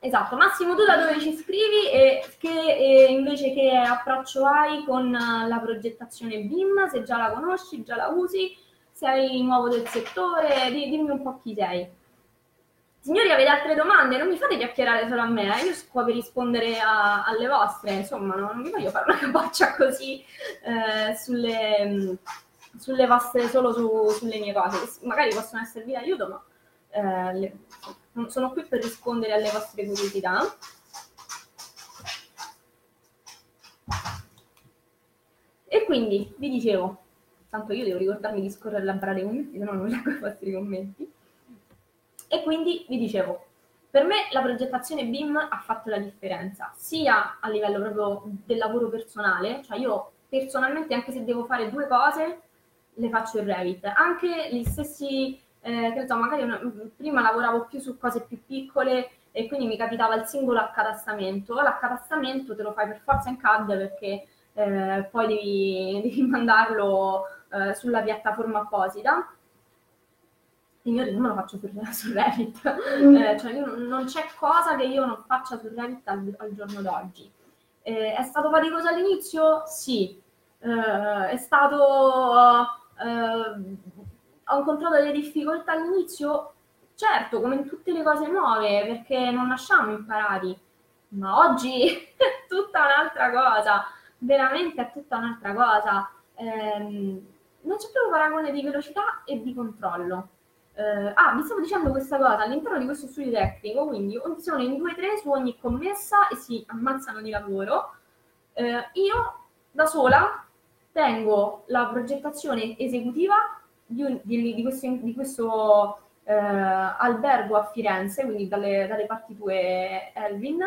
Speaker 1: Esatto, Massimo, tu da dove ci scrivi e che e invece che approccio hai con la progettazione BIM, se già la conosci, già la usi, sei nuovo del settore, dimmi un po' chi sei. Signori, avete altre domande? Non mi fate chiacchierare solo a me, eh? io sto per rispondere a, alle vostre, insomma, no? non vi voglio fare una capoccia così eh, sulle, sulle, vostre, solo su, sulle mie cose, magari possono esservi d'aiuto, ma eh, le, sono qui per rispondere alle vostre curiosità. E quindi vi dicevo, tanto io devo ricordarmi di scorrere la barra dei commenti, se no non leggo i vostri commenti. E quindi vi dicevo, per me la progettazione BIM ha fatto la differenza, sia a livello proprio del lavoro personale, cioè io personalmente anche se devo fare due cose, le faccio in Revit, anche gli stessi, eh, che so, magari una, prima lavoravo più su cose più piccole e quindi mi capitava il singolo accatastamento, l'accatastamento te lo fai per forza in CAD perché eh, poi devi, devi mandarlo eh, sulla piattaforma apposita io me lo faccio su, su Revit, mm. eh, cioè io, non c'è cosa che io non faccia su Revit al, al giorno d'oggi. Eh, è stato faticoso all'inizio? Sì. Eh, è stato... Eh, ho incontrato delle difficoltà all'inizio? Certo, come in tutte le cose nuove, perché non nasciamo imparati. Ma oggi è tutta un'altra cosa, veramente è tutta un'altra cosa. Ehm, non c'è più paragone di velocità e di controllo eh, ah, vi stavo dicendo questa cosa, all'interno di questo studio tecnico, quindi sono in 2-3 su ogni commessa e si ammazzano di lavoro. Eh, io da sola tengo la progettazione esecutiva di, un, di, di questo, di questo eh, albergo a Firenze, quindi dalle, dalle parti tue Elvin.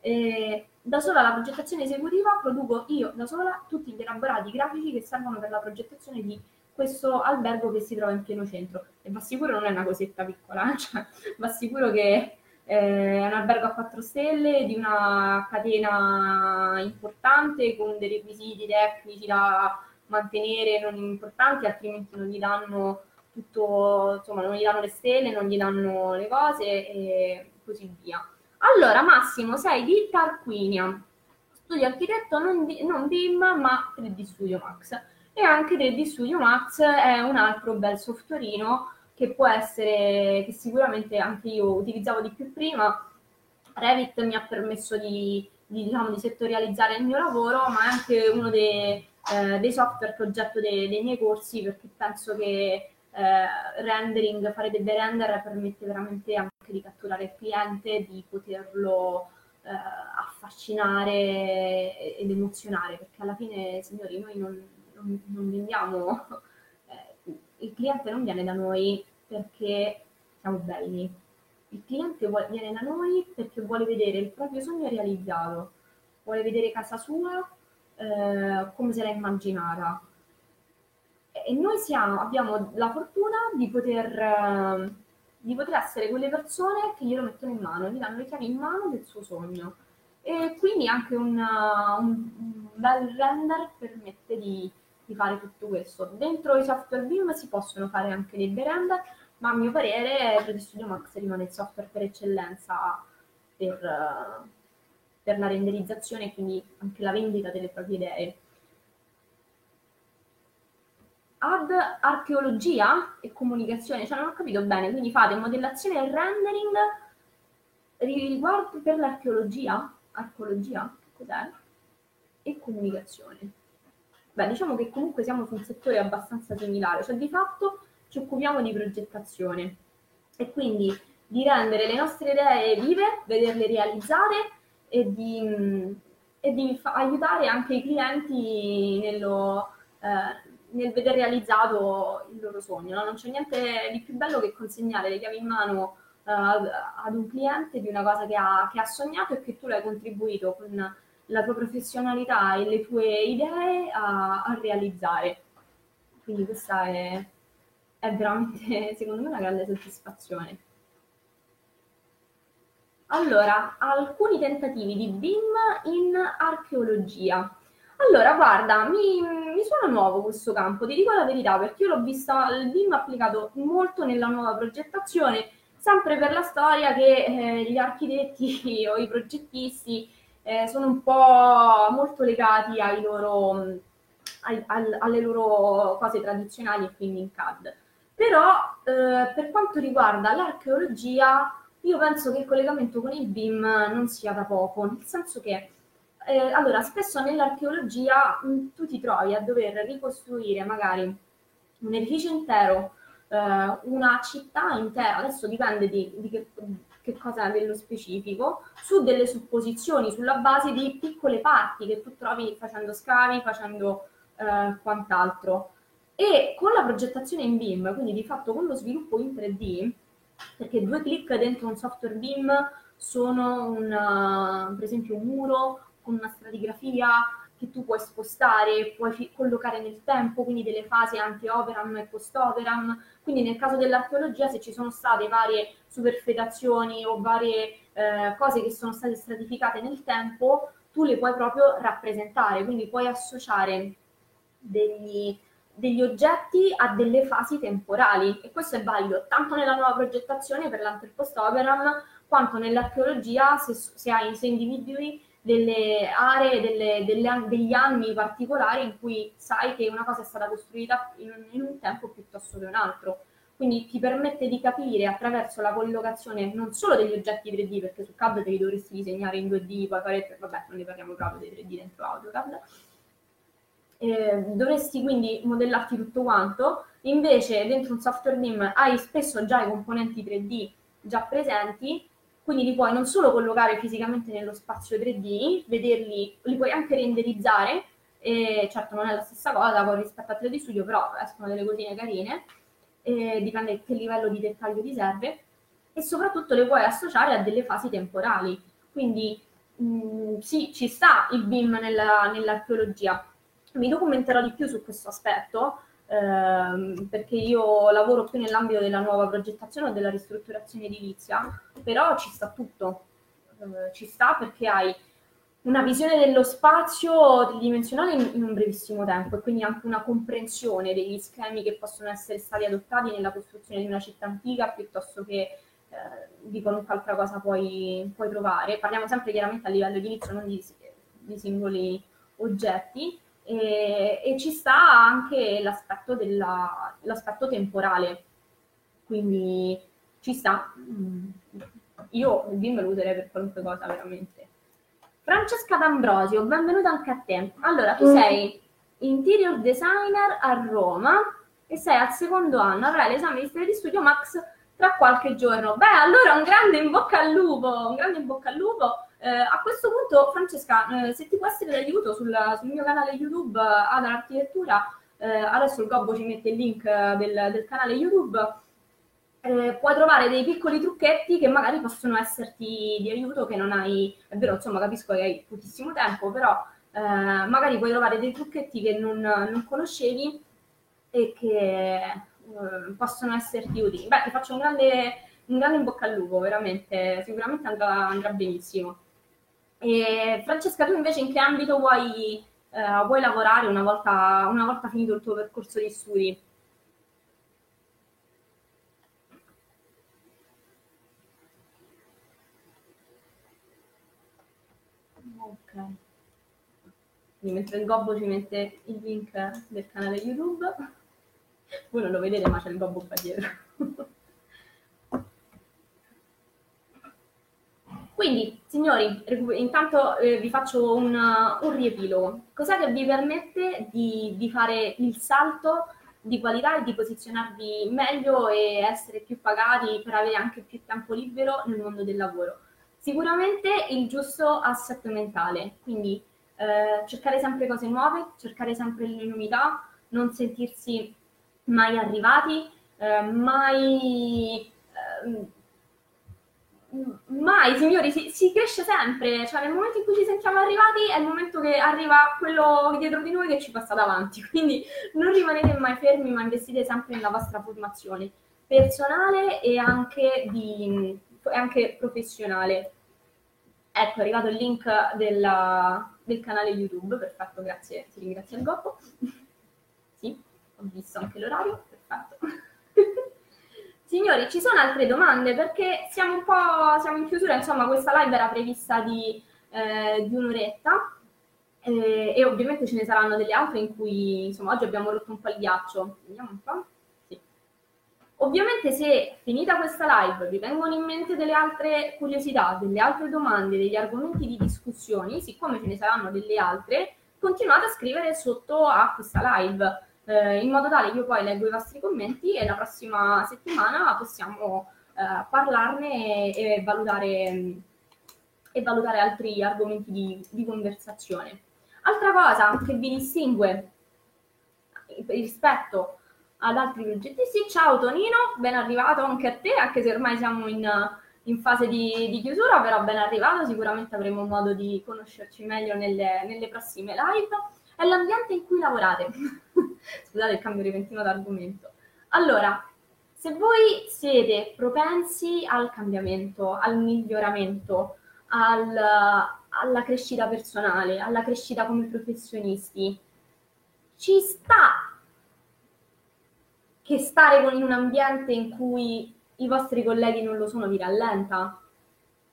Speaker 1: E da sola la progettazione esecutiva produco io da sola tutti gli elaborati grafici che servono per la progettazione di questo albergo che si trova in pieno centro. E va sicuro non è una cosetta piccola, cioè, va sicuro che eh, è un albergo a 4 stelle di una catena importante con dei requisiti tecnici da mantenere non importanti, altrimenti non gli danno tutto, insomma, non gli danno le stelle, non gli danno le cose e così via. Allora, Massimo, sei di Tarquinia, studi architetto non, di, non BIM ma 3D Studio Max e anche 3D Studio Max è un altro bel softwareino che può essere, che sicuramente anche io utilizzavo di più prima. Revit mi ha permesso di, di, diciamo, di settorializzare il mio lavoro, ma è anche uno dei, eh, dei software che oggetto dei, dei, miei corsi perché penso che eh, rendering, fare dei render permette veramente anche di catturare il cliente, di poterlo eh, affascinare ed emozionare, perché alla fine, signori, noi non non, non vendiamo, eh, il cliente non viene da noi perché siamo belli, il cliente vuole, viene da noi perché vuole vedere il proprio sogno realizzato. vuole vedere casa sua eh, come se l'ha immaginata. E noi siamo, abbiamo la fortuna di poter, eh, di poter essere quelle persone che glielo mettono in mano, gli danno le chiavi in mano del suo sogno. E quindi anche un, un, un bel render permette di, di, fare tutto questo. Dentro i software BIM si possono fare anche dei render, ma a mio parere 3D Studio Max rimane il software per eccellenza per, per la renderizzazione e quindi anche la vendita delle proprie idee. Ad archeologia e comunicazione, cioè non ho capito bene, quindi fate modellazione e rendering riguardo per l'archeologia? Archeologia? Cos'è? E comunicazione. Beh, diciamo che comunque siamo su un settore abbastanza similare, cioè di fatto ci occupiamo di progettazione e quindi di rendere le nostre idee vive, vederle realizzare e di, e di fa- aiutare anche i clienti nello, eh, nel vedere realizzato il loro sogno. No? Non c'è niente di più bello che consegnare le chiavi in mano uh, ad un cliente di una cosa che ha, che ha sognato e che tu l'hai contribuito con la tua professionalità e le tue idee a, a realizzare. Quindi questa è, è veramente, secondo me, una grande soddisfazione. Allora, alcuni tentativi di BIM in archeologia. Allora, guarda, mi, mi suona nuovo questo campo, ti dico la verità, perché io l'ho vista il BIM applicato molto nella nuova progettazione, sempre per la storia che eh, gli architetti o i progettisti eh, sono un po' molto legati ai loro, ai, al, alle loro cose tradizionali e quindi in CAD. Però eh, per quanto riguarda l'archeologia, io penso che il collegamento con il BIM non sia da poco, nel senso che eh, allora spesso nell'archeologia mh, tu ti trovi a dover ricostruire magari un edificio intero, eh, una città intera, adesso dipende di, di che, che cosa nello specifico, su delle supposizioni, sulla base di piccole parti che tu trovi facendo scavi, facendo eh, quant'altro. E con la progettazione in BIM, quindi di fatto con lo sviluppo in 3D, perché due clic dentro un software BIM sono un, per esempio un muro con una stratigrafia che tu puoi spostare, puoi fi- collocare nel tempo, quindi delle fasi anche operam e post-operam. Quindi nel caso dell'archeologia, se ci sono state varie superfetazioni o varie eh, cose che sono state stratificate nel tempo, tu le puoi proprio rappresentare, quindi puoi associare degli, degli oggetti a delle fasi temporali e questo è valido tanto nella nuova progettazione per l'anter post-operam quanto nell'archeologia se, se, hai, se individui delle aree, delle, delle, degli anni particolari in cui sai che una cosa è stata costruita in un, in un tempo piuttosto che un altro. Quindi ti permette di capire attraverso la collocazione non solo degli oggetti 3D, perché su CAD te li dovresti disegnare in 2D, poi fare, vabbè, non ne parliamo proprio dei 3D dentro AutoCAD, eh, dovresti quindi modellarti tutto quanto, invece dentro un software BIM hai spesso già i componenti 3D già presenti, quindi li puoi non solo collocare fisicamente nello spazio 3D, vederli, li puoi anche renderizzare, e certo non è la stessa cosa con rispetto a 3D Studio, però escono delle cosine carine, eh, dipende che livello di dettaglio ti serve, e soprattutto le puoi associare a delle fasi temporali. Quindi mh, mm, sì, ci sta il BIM nella, nell'archeologia, mi documenterò di più su questo aspetto ehm, perché io lavoro più nell'ambito della nuova progettazione o della ristrutturazione edilizia, però ci sta tutto, eh, ci sta perché hai una visione dello spazio tridimensionale in, in un brevissimo tempo e quindi anche una comprensione degli schemi che possono essere stati adottati nella costruzione di una città antica piuttosto che eh, di qualunque altra cosa puoi, puoi, trovare. Parliamo sempre chiaramente a livello edilizio, non di, di singoli oggetti, e, e ci sta anche l'aspetto, della, l'aspetto temporale, quindi ci sta. Io il BIM lo userei per qualunque cosa, veramente. Francesca D'Ambrosio, benvenuta anche a te. Allora, tu mm. sei interior designer a Roma e sei al secondo anno, avrai l'esame di storia di studio Max tra qualche giorno. Beh, allora un grande in bocca al lupo, un grande in bocca al lupo eh, a questo punto, Francesca, eh, se ti può essere d'aiuto sul, sul mio canale YouTube eh, ad architettura, eh, adesso il Gobbo ci mette il link eh, del, del canale YouTube. puoi trovare dei piccoli trucchetti che magari possono esserti di aiuto, che non hai, è vero, insomma, capisco che hai pochissimo tempo, però magari puoi trovare dei trucchetti che non, non conoscevi e che possono esserti utili. Beh, ti faccio un grande, un grande in bocca al lupo, veramente, sicuramente andrà, andrà benissimo. E Francesca, tu invece in che ambito vuoi, eh, vuoi lavorare una volta, una volta finito il tuo percorso di studi? Quindi mentre il gobbo ci mette il link del canale YouTube, voi non lo vedete ma c'è il gobbo qua dietro. Quindi, signori, intanto eh, vi faccio un, un riepilogo. Cos'è che vi permette di, di, fare il salto di qualità e di posizionarvi meglio e essere più pagati per avere anche più tempo libero nel mondo del lavoro? Sicuramente il giusto assetto mentale, quindi eh, cercare sempre cose nuove, cercare sempre le novità, non sentirsi mai arrivati, eh, mai... Eh, mai, signori, si, si, cresce sempre, cioè nel momento in cui ci sentiamo arrivati è il momento che arriva quello dietro di noi che ci passa davanti, quindi non rimanete mai fermi, ma investite sempre nella vostra formazione personale e anche, di, anche professionale. Ecco, è arrivato il link della, del canale YouTube, perfetto, grazie, ti ringrazio il Goppo. sì, ho visto anche l'orario, perfetto. Signori, ci sono altre domande perché siamo un po' siamo in chiusura, insomma questa live era prevista di, eh, di un'oretta eh, e ovviamente ce ne saranno delle altre in cui insomma oggi abbiamo rotto un po' il ghiaccio. Vediamo un po'. Ovviamente se finita questa live vi vengono in mente delle altre curiosità, delle altre domande, degli argomenti di discussioni, siccome ce ne saranno delle altre, continuate a scrivere sotto a questa live, eh, in modo tale che io poi leggo i vostri commenti e la prossima settimana possiamo eh, parlarne e valutare, e valutare altri argomenti di, di conversazione. Altra cosa che vi distingue rispetto ad altri progettisti. Ciao Tonino, ben arrivato anche a te, anche se ormai siamo in, in fase di, di, chiusura, però ben arrivato, sicuramente avremo modo di conoscerci meglio nelle, nelle prossime live. È l'ambiente in cui lavorate. Scusate il cambio repentino d'argomento. Allora, se voi siete propensi al cambiamento, al miglioramento, al, alla crescita personale, alla crescita come professionisti, ci sta che stare in un ambiente in cui i vostri colleghi non lo sono vi rallenta?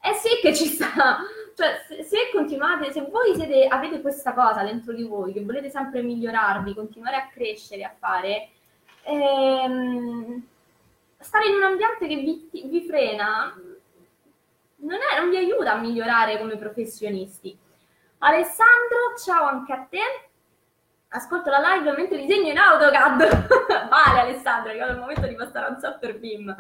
Speaker 1: Eh sì che ci sta, cioè se, se continuate, se voi siete, avete questa cosa dentro di voi, che volete sempre migliorarvi, continuare a crescere, a fare, ehm, stare in un ambiente che vi, vi frena non, è, non vi aiuta a migliorare come professionisti. Alessandro, ciao anche a te ascolto la live mentre disegno in AutoCAD. vale Alessandro, è arrivato il momento di passare a un software BIM.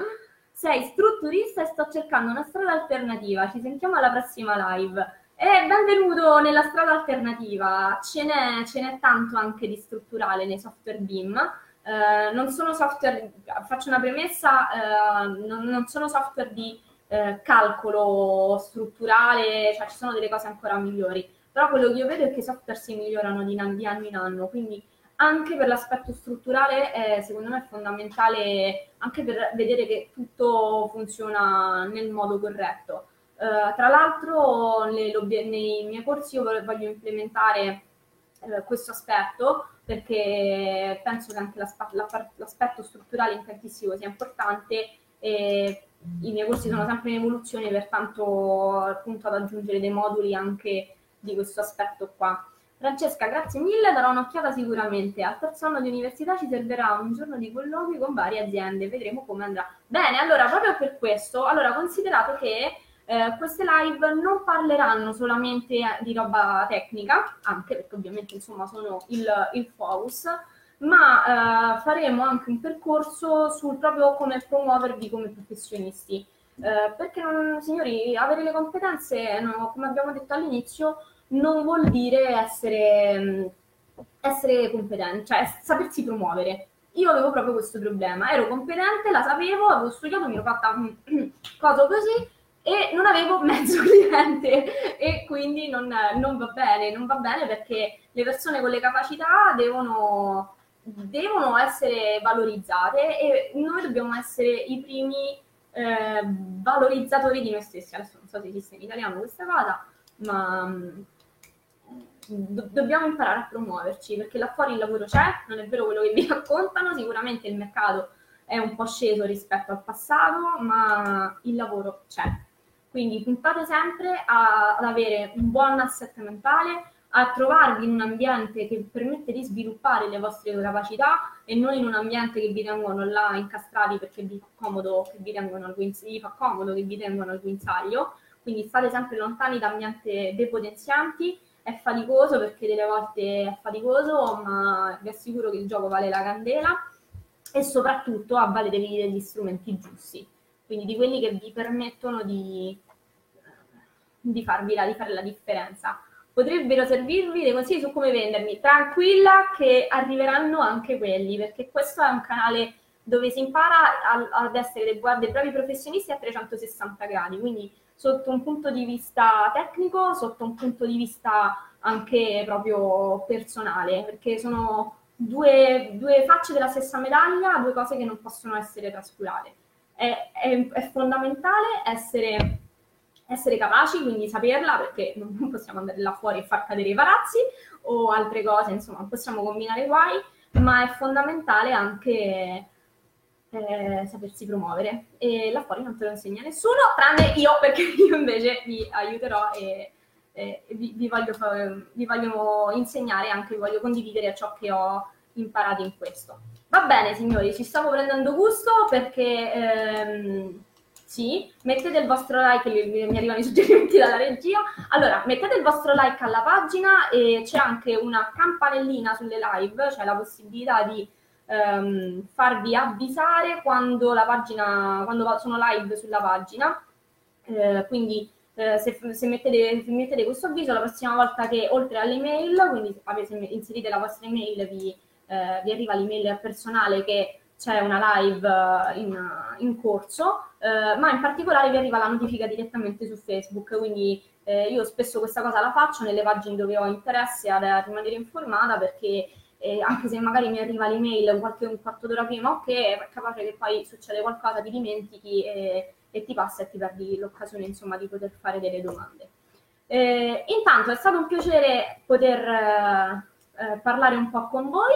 Speaker 1: Sei strutturista e sto cercando una strada alternativa. Ci sentiamo alla prossima live. E benvenuto nella strada alternativa. Ce n'è, ce n'è tanto anche di strutturale nei software BIM. Eh, non sono software, faccio una premessa, eh, non, non, sono software di eh, calcolo strutturale, cioè ci sono delle cose ancora migliori però quello che io vedo è che i software si migliorano di, di anno in anno, quindi anche per l'aspetto strutturale è, secondo me è fondamentale anche per vedere che tutto funziona nel modo corretto. Uh, tra l'altro nei, nei, miei corsi io voglio implementare uh, questo aspetto perché penso che anche l'aspetto strutturale intensivo sia importante e i miei corsi sono sempre in evoluzione, pertanto appunto ad aggiungere dei moduli anche di questo aspetto qua. Francesca, grazie mille, darò un'occhiata sicuramente. Al terzo anno di università ci servirà un giorno di colloqui con varie aziende, vedremo come andrà. Bene, allora proprio per questo, allora considerato che eh, queste live non parleranno solamente di roba tecnica, anche perché ovviamente insomma sono il, il focus, ma eh, faremo anche un percorso sul proprio come promuovervi come professionisti. Eh, perché, signori, avere le competenze, no, come abbiamo detto all'inizio, non vuol dire essere, essere competenti, cioè sapersi promuovere. io avevo proprio questo problema, ero competente, la sapevo, avevo studiato, mi ero fatta cosa così e non avevo mezzo cliente e quindi non, non, va bene, non va bene perché le persone con le capacità devono, devono essere valorizzate e noi dobbiamo essere i primi eh, valorizzatori di noi stessi. Adesso non so se esiste in italiano questa cosa, ma do- dobbiamo imparare a promuoverci perché là fuori il lavoro c'è, non è vero quello che vi raccontano, sicuramente il mercato è un po' sceso rispetto al passato, ma il lavoro c'è. Quindi puntate sempre a, ad avere un buon asset mentale, a trovarvi in un ambiente che permette di sviluppare le vostre capacità e non in un ambiente che vi tengono là incastrati perché vi fa comodo che vi tengono al, al guinzaglio. Quindi state sempre lontani da ambienti depotenzianti è faticoso perché delle volte è faticoso, ma vi assicuro che il gioco vale la candela e soprattutto avvaletevi degli strumenti giusti, quindi di quelli che vi permettono di, di, farvi la, di fare la differenza. Potrebbero servirvi dei consigli su come vendermi, tranquilla che arriveranno anche quelli, perché questo è un canale dove si impara a, ad essere dei, dei bravi professionisti a 360 gradi, quindi sotto un punto di vista tecnico, sotto un punto di vista anche proprio personale, perché sono due, due facce della stessa medaglia, due cose che non possono essere trascurate. È, è, è fondamentale essere, essere, capaci, quindi saperla, perché non possiamo andare là fuori e far cadere i palazzi o altre cose, insomma, possiamo combinare guai, ma è fondamentale anche eh, sapersi promuovere. E là fuori non te lo insegna nessuno tranne io perché io invece vi aiuterò e, e vi, vi, voglio, vi, voglio, insegnare anche vi voglio condividere ciò che ho imparato in questo. Va bene signori ci stavo prendendo gusto perché ehm, sì, mettete il vostro like, mi arrivano i suggerimenti dalla regia. Allora, mettete il vostro like alla pagina e c'è anche una campanellina sulle live, cioè la possibilità di ehm, farvi avvisare quando la pagina, quando sono live sulla pagina. Eh, quindi eh, se, se, mettete, se, mettete, questo avviso la prossima volta che oltre alle mail, quindi avete, inserite la vostra email, vi, eh, vi arriva l'email personale che c'è una live eh, in, in corso, eh, ma in particolare vi arriva la notifica direttamente su Facebook, quindi eh, io spesso questa cosa la faccio nelle pagine dove ho interesse ad, a rimanere informata perché eh, anche se magari mi arriva l'email qualche un quarto d'ora prima, ok, è capace che poi succede qualcosa, ti dimentichi e, e ti passa e ti perdi l'occasione insomma di poter fare delle domande. Eh, intanto è stato un piacere poter eh, parlare un po' con voi.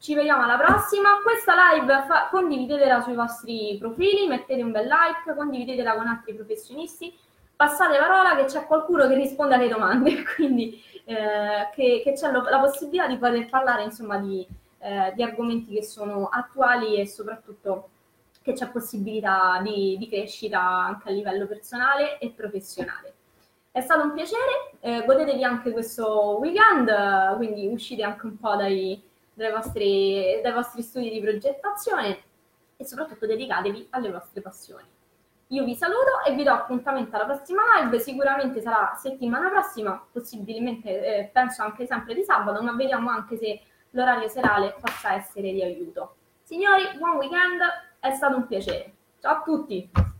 Speaker 1: Ci vediamo alla prossima. Questa live fa- condividetela sui vostri profili, mettete un bel like, condividetela con altri professionisti, passate parola che c'è qualcuno che risponde alle domande. Quindi eh, che, che, c'è lo, la possibilità di poter parlare insomma di, eh, di, argomenti che sono attuali e soprattutto che c'è possibilità di, di, crescita anche a livello personale e professionale. È stato un piacere, eh, godetevi anche questo weekend, quindi uscite anche un po' dai, dai, vostri, dai vostri studi di progettazione e soprattutto dedicatevi alle vostre passioni. Io vi saluto e vi do appuntamento alla prossima live, sicuramente sarà settimana prossima, possibilmente eh, penso anche sempre di sabato, ma vediamo anche se l'orario serale possa essere di aiuto. Signori, buon weekend, è stato un piacere. Ciao a tutti!